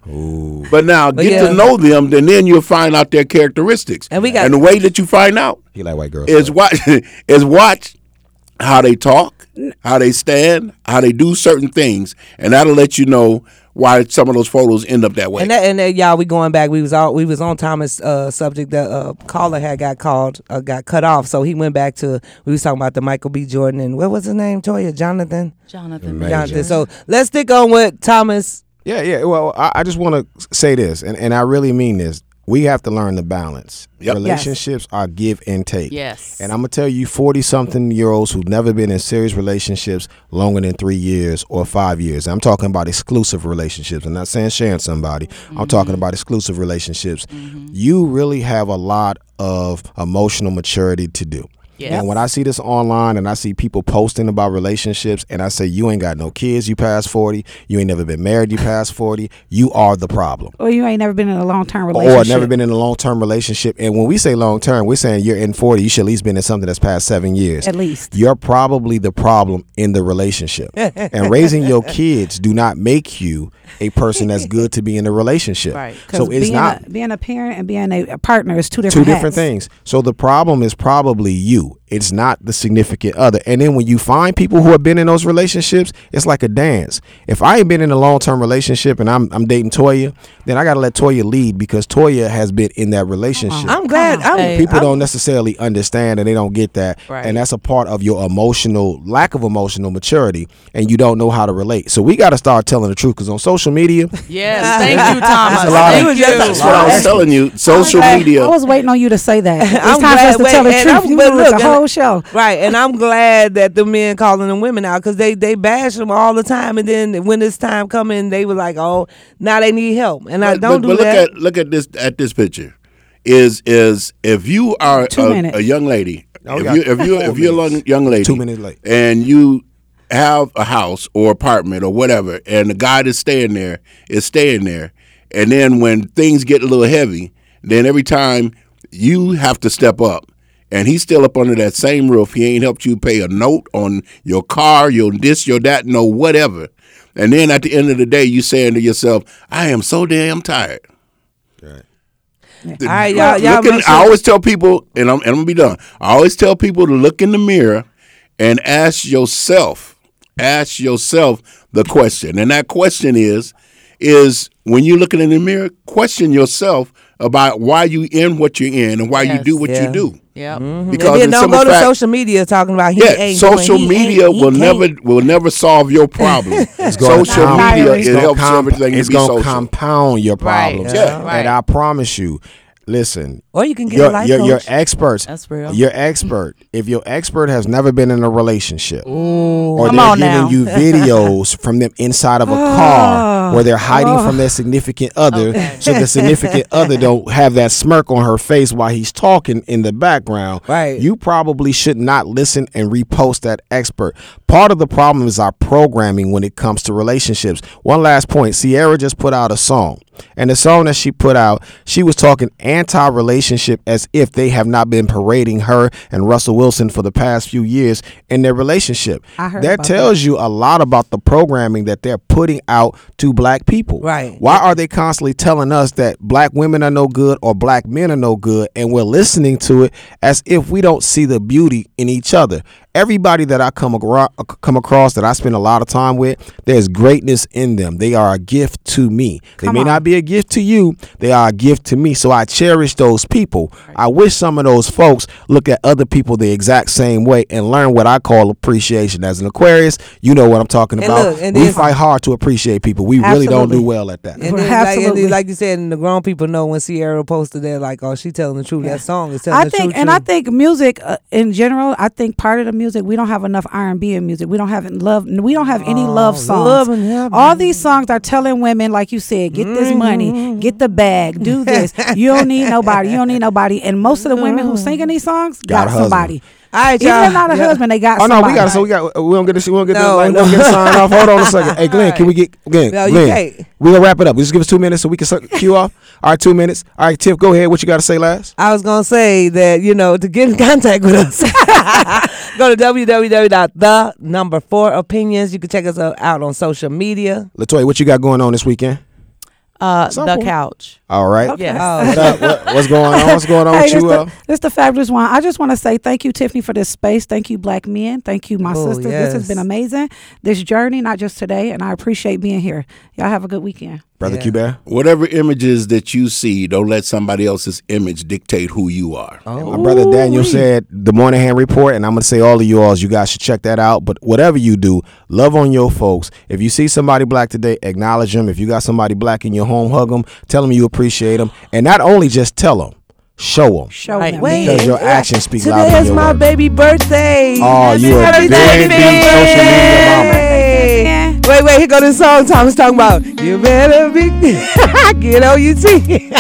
But now get yeah. to know them, and then you'll find out their characteristics. And we got- and the way that you find out He like white girls. is watch is watch how they talk, how they stand, how they do certain things, and that'll let you know why some of those photos end up that way. And that, and that, y'all, we going back. We was all we was on Thomas' uh, subject. The uh, caller had got called, uh, got cut off. So he went back to. We was talking about the Michael B. Jordan and what was his name? Toya Jonathan. Jonathan. Major. Jonathan. So let's stick on what Thomas. Yeah, yeah. Well, I, I just want to say this, and, and I really mean this. We have to learn the balance. Yep. Relationships are give and take. Yes. And I'm gonna tell you, forty something year olds who've never been in serious relationships longer than three years or five years. I'm talking about exclusive relationships. I'm not saying sharing somebody. I'm mm-hmm. talking about exclusive relationships. Mm-hmm. You really have a lot of emotional maturity to do. Yes. And when I see this online and I see people posting about relationships and I say you ain't got no kids, you past 40, you ain't never been married, you past 40, you are the problem. Or you ain't never been in a long term relationship. Or never been in a long term relationship. And when we say long term, we're saying you're in 40, you should at least been in something that's past seven years. At least. You're probably the problem in the relationship. and raising your kids do not make you a person that's good to be in a relationship. Right. So it's being not a, being a parent and being a, partner is two different two different things. So the problem is probably you. It's not the significant other. And then when you find people who have been in those relationships, it's like a dance. If I ain't been in a long term relationship and I'm I'm dating Toya, then I gotta let Toya lead because Toya has been in that relationship. I'm glad. I'm, Hey, People I'm- don't necessarily understand and they don't get that. Right. And that's a part of your emotional lack of emotional maturity and you don't know how to relate. So we gotta start telling the truth because on social media, Yes, thank you, Thomas. a lot of- Thank you. That's what I was telling you. Social I- media. I was waiting on you to say that. It's I'm time for us to wait, tell the truth. I'm- You but look, the and- whole show. Right, and I'm glad that the men calling the women out because they they bash them all the time, and then when it's time coming, they were like, "Oh, now they need help," and I don't but, do but that. look at look at this at this picture. Is is if you are a, a young lady, Oh, if you if you if you're a young, young lady, Two minutes late. and you have a house or apartment or whatever, and the guy that's staying there is staying there, and then when things get a little heavy, then every time you have to step up. And he's still up under that same roof. He ain't helped you pay a note on your car, your this, your that, no whatever. And then at the end of the day, you saying to yourself, "I am so damn tired." all right, y'all, y'all in- make I always tell people, and I'm, and I'm gonna be done. I always tell people to look in the mirror and ask yourself, ask yourself the question, and that question is, is when you're looking in the mirror, question yourself about why you in what you're in and why you do what Yeah. you do. Yeah. Mm-hmm. and Because then in don't some go to fact- social media talking about he yeah, ain't social doing, he media ain't, he will can't. never will never solve your problem. gonna social compound- media it gonna helps comp- everything It's to be gonna social. compound your Right. problems. Yeah. Right. And I promise you, listen, Or you can get a your, life your, your coach. experts. That's real. Your expert. If your expert has never been in a relationship, or Come they're on giving now. you videos from them inside of a car oh. where they're hiding oh. from their significant other, so the significant other don't have that smirk on her face while he's talking in the background. Right. You probably should not listen and repost that expert. Part of the problem is our programming when it comes to relationships. One last point: Ciara just put out a song. And the song that she put out, she was talking anti relationship as if they have not been parading her and Russell Wilson for the past few years in their relationship. I heard that tells you a lot about the programming that they're putting out to black people. Right. Why are they constantly telling us that black women are no good or black men are no good and we're listening to it as if we don't see the beauty in each other? Everybody that I come across, come across that I spend a lot of time with, there's greatness in them. They are a gift to me. they Come may on. not be a gift to you, they are a gift to me. So I cherish those people. I wish some of those folks look at other people the exact same way and learn what I call appreciation. As an Aquarius, you know what I'm talking And about. look, we then- fight hard to appreciate people. We really don't do well at that. And then, Well, like, and absolutely. then, like you said, and the grown people know when Ciara posted that, like, oh, she telling the truth. That song is telling I the think, truth. and too. I think music uh, in general. I think part of the music we don't have enough R and B in music. We don't have love. We don't have any love oh, songs. Oh, love. All these songs are telling women, like you said, get this money, mm-hmm. get the bag, do this. you don't need nobody. You don't need nobody. And most of the women who singing these songs Got got, a husband. Somebody. All right, Even y'all. if not a Yeah. husband, they got Oh no, somebody. we got so we got we don't get this we don't get No, the like, no. we don't get signed off. Hold on a second. Hey Glenn, can we get Glenn? No, you Glenn, can't. we gonna wrap it up. Just give us two minutes so we can cue off. All right, two minutes. All right, Tiff, go ahead. What you got to say last? I was gonna say that you know to get in contact with us, go to www.the number four opinions. You can check us out on social media. Latoya, what you got going on this weekend? Uh, the Simple. couch. All right. Yes. Oh, What up? What- what's going on? What's going on Hey, with this, you? the, Uh, this the fabulous one. I just want to say thank you, Tiffany, for this space. Thank you, black men. Thank you, my Oh, sisters. This has been amazing. This journey, not just today, and I appreciate being here. Y'all have a good weekend. Brother Yeah. Q-Bear? Whatever images that you see, don't let somebody else's image dictate who you are. My oh, brother Daniel said the Moynihan Report, and I'm gonna say all of you alls, you guys should check that out. But whatever you do, love on your folks. If you see somebody black today, acknowledge them. If you got somebody black in your home, hug them. Tell them you appreciate them, and not only just tell them, show them. Show them. Wait, Because your actions speak today louder than Today is your my words. baby birthday. Oh, you a Happy big, big social media mama. Hey. Wait, wait, here go this song Thomas talking about. You better be get on your teeth.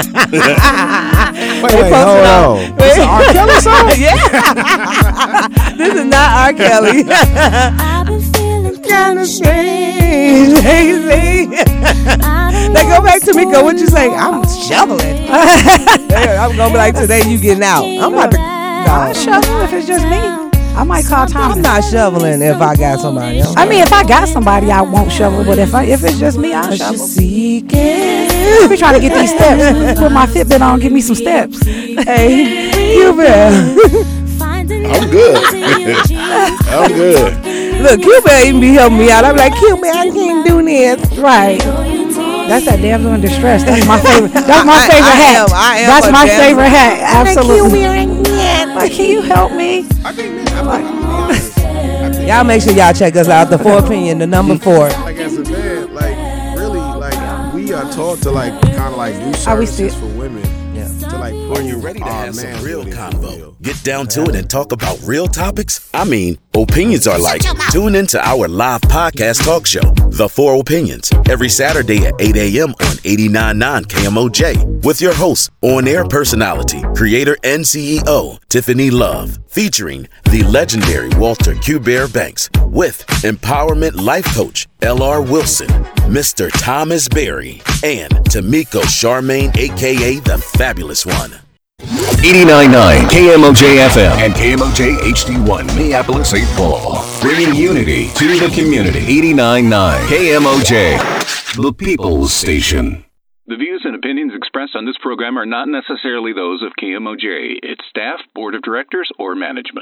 Wait, wait, hold up- on. This is R. Kelly song? yeah. this is not R. Kelly. I've been feeling kind of Strange, lazy. They go back to me. Go, what you say? I'm shoveling. I'm gonna be like, today you getting out. I'm about to. I No, shovel if it's just me. I might call Tom. I'm not shoveling if I got somebody else. I mean, if I got somebody, I won't shovel. But if I, if it's just me, I'll shovel. you seeking. I be trying to get these steps. Put my Fitbit on, give me some steps. Hey, you better. I'm good. I'm good. Look, Q better even be helping me out. I'm like, Q man, I can't do this. Right. That's that damsel in distress. That's my favorite. That's my favorite I hat. am- I am That's a my damsel. favorite hat. Absolutely. Absolutely. Like, can you help me? I think, man, I'm like, I'm gonna be honest. I think, Y'all make sure y'all check us out. The four opinion, the number four. like as a man, like really, like we are taught to like kind of like do Are we services still- for women. Yeah. To like prove Are you ready to our have some real convo? Get down to it and talk about real topics? I mean, opinions are like. Tune into our live podcast talk show, The Four Opinions, every Saturday at 8 a.m. on 89.9 KMOJ with your host, on air personality, creator, and CEO, Tiffany Love, featuring the legendary Walter Q. Bear Banks with empowerment life coach, L.R. Wilson, Mr. Thomas Berry, and Tamiko Charmaine, aka the Fabulous One. 89.9 KMOJ FM and KMOJ HD1 Minneapolis St. Paul. Bringing unity to the community. 89.9 KMOJ, the People's Station. The views and opinions expressed on this program are not necessarily those of KMOJ, its staff, board of directors, or management.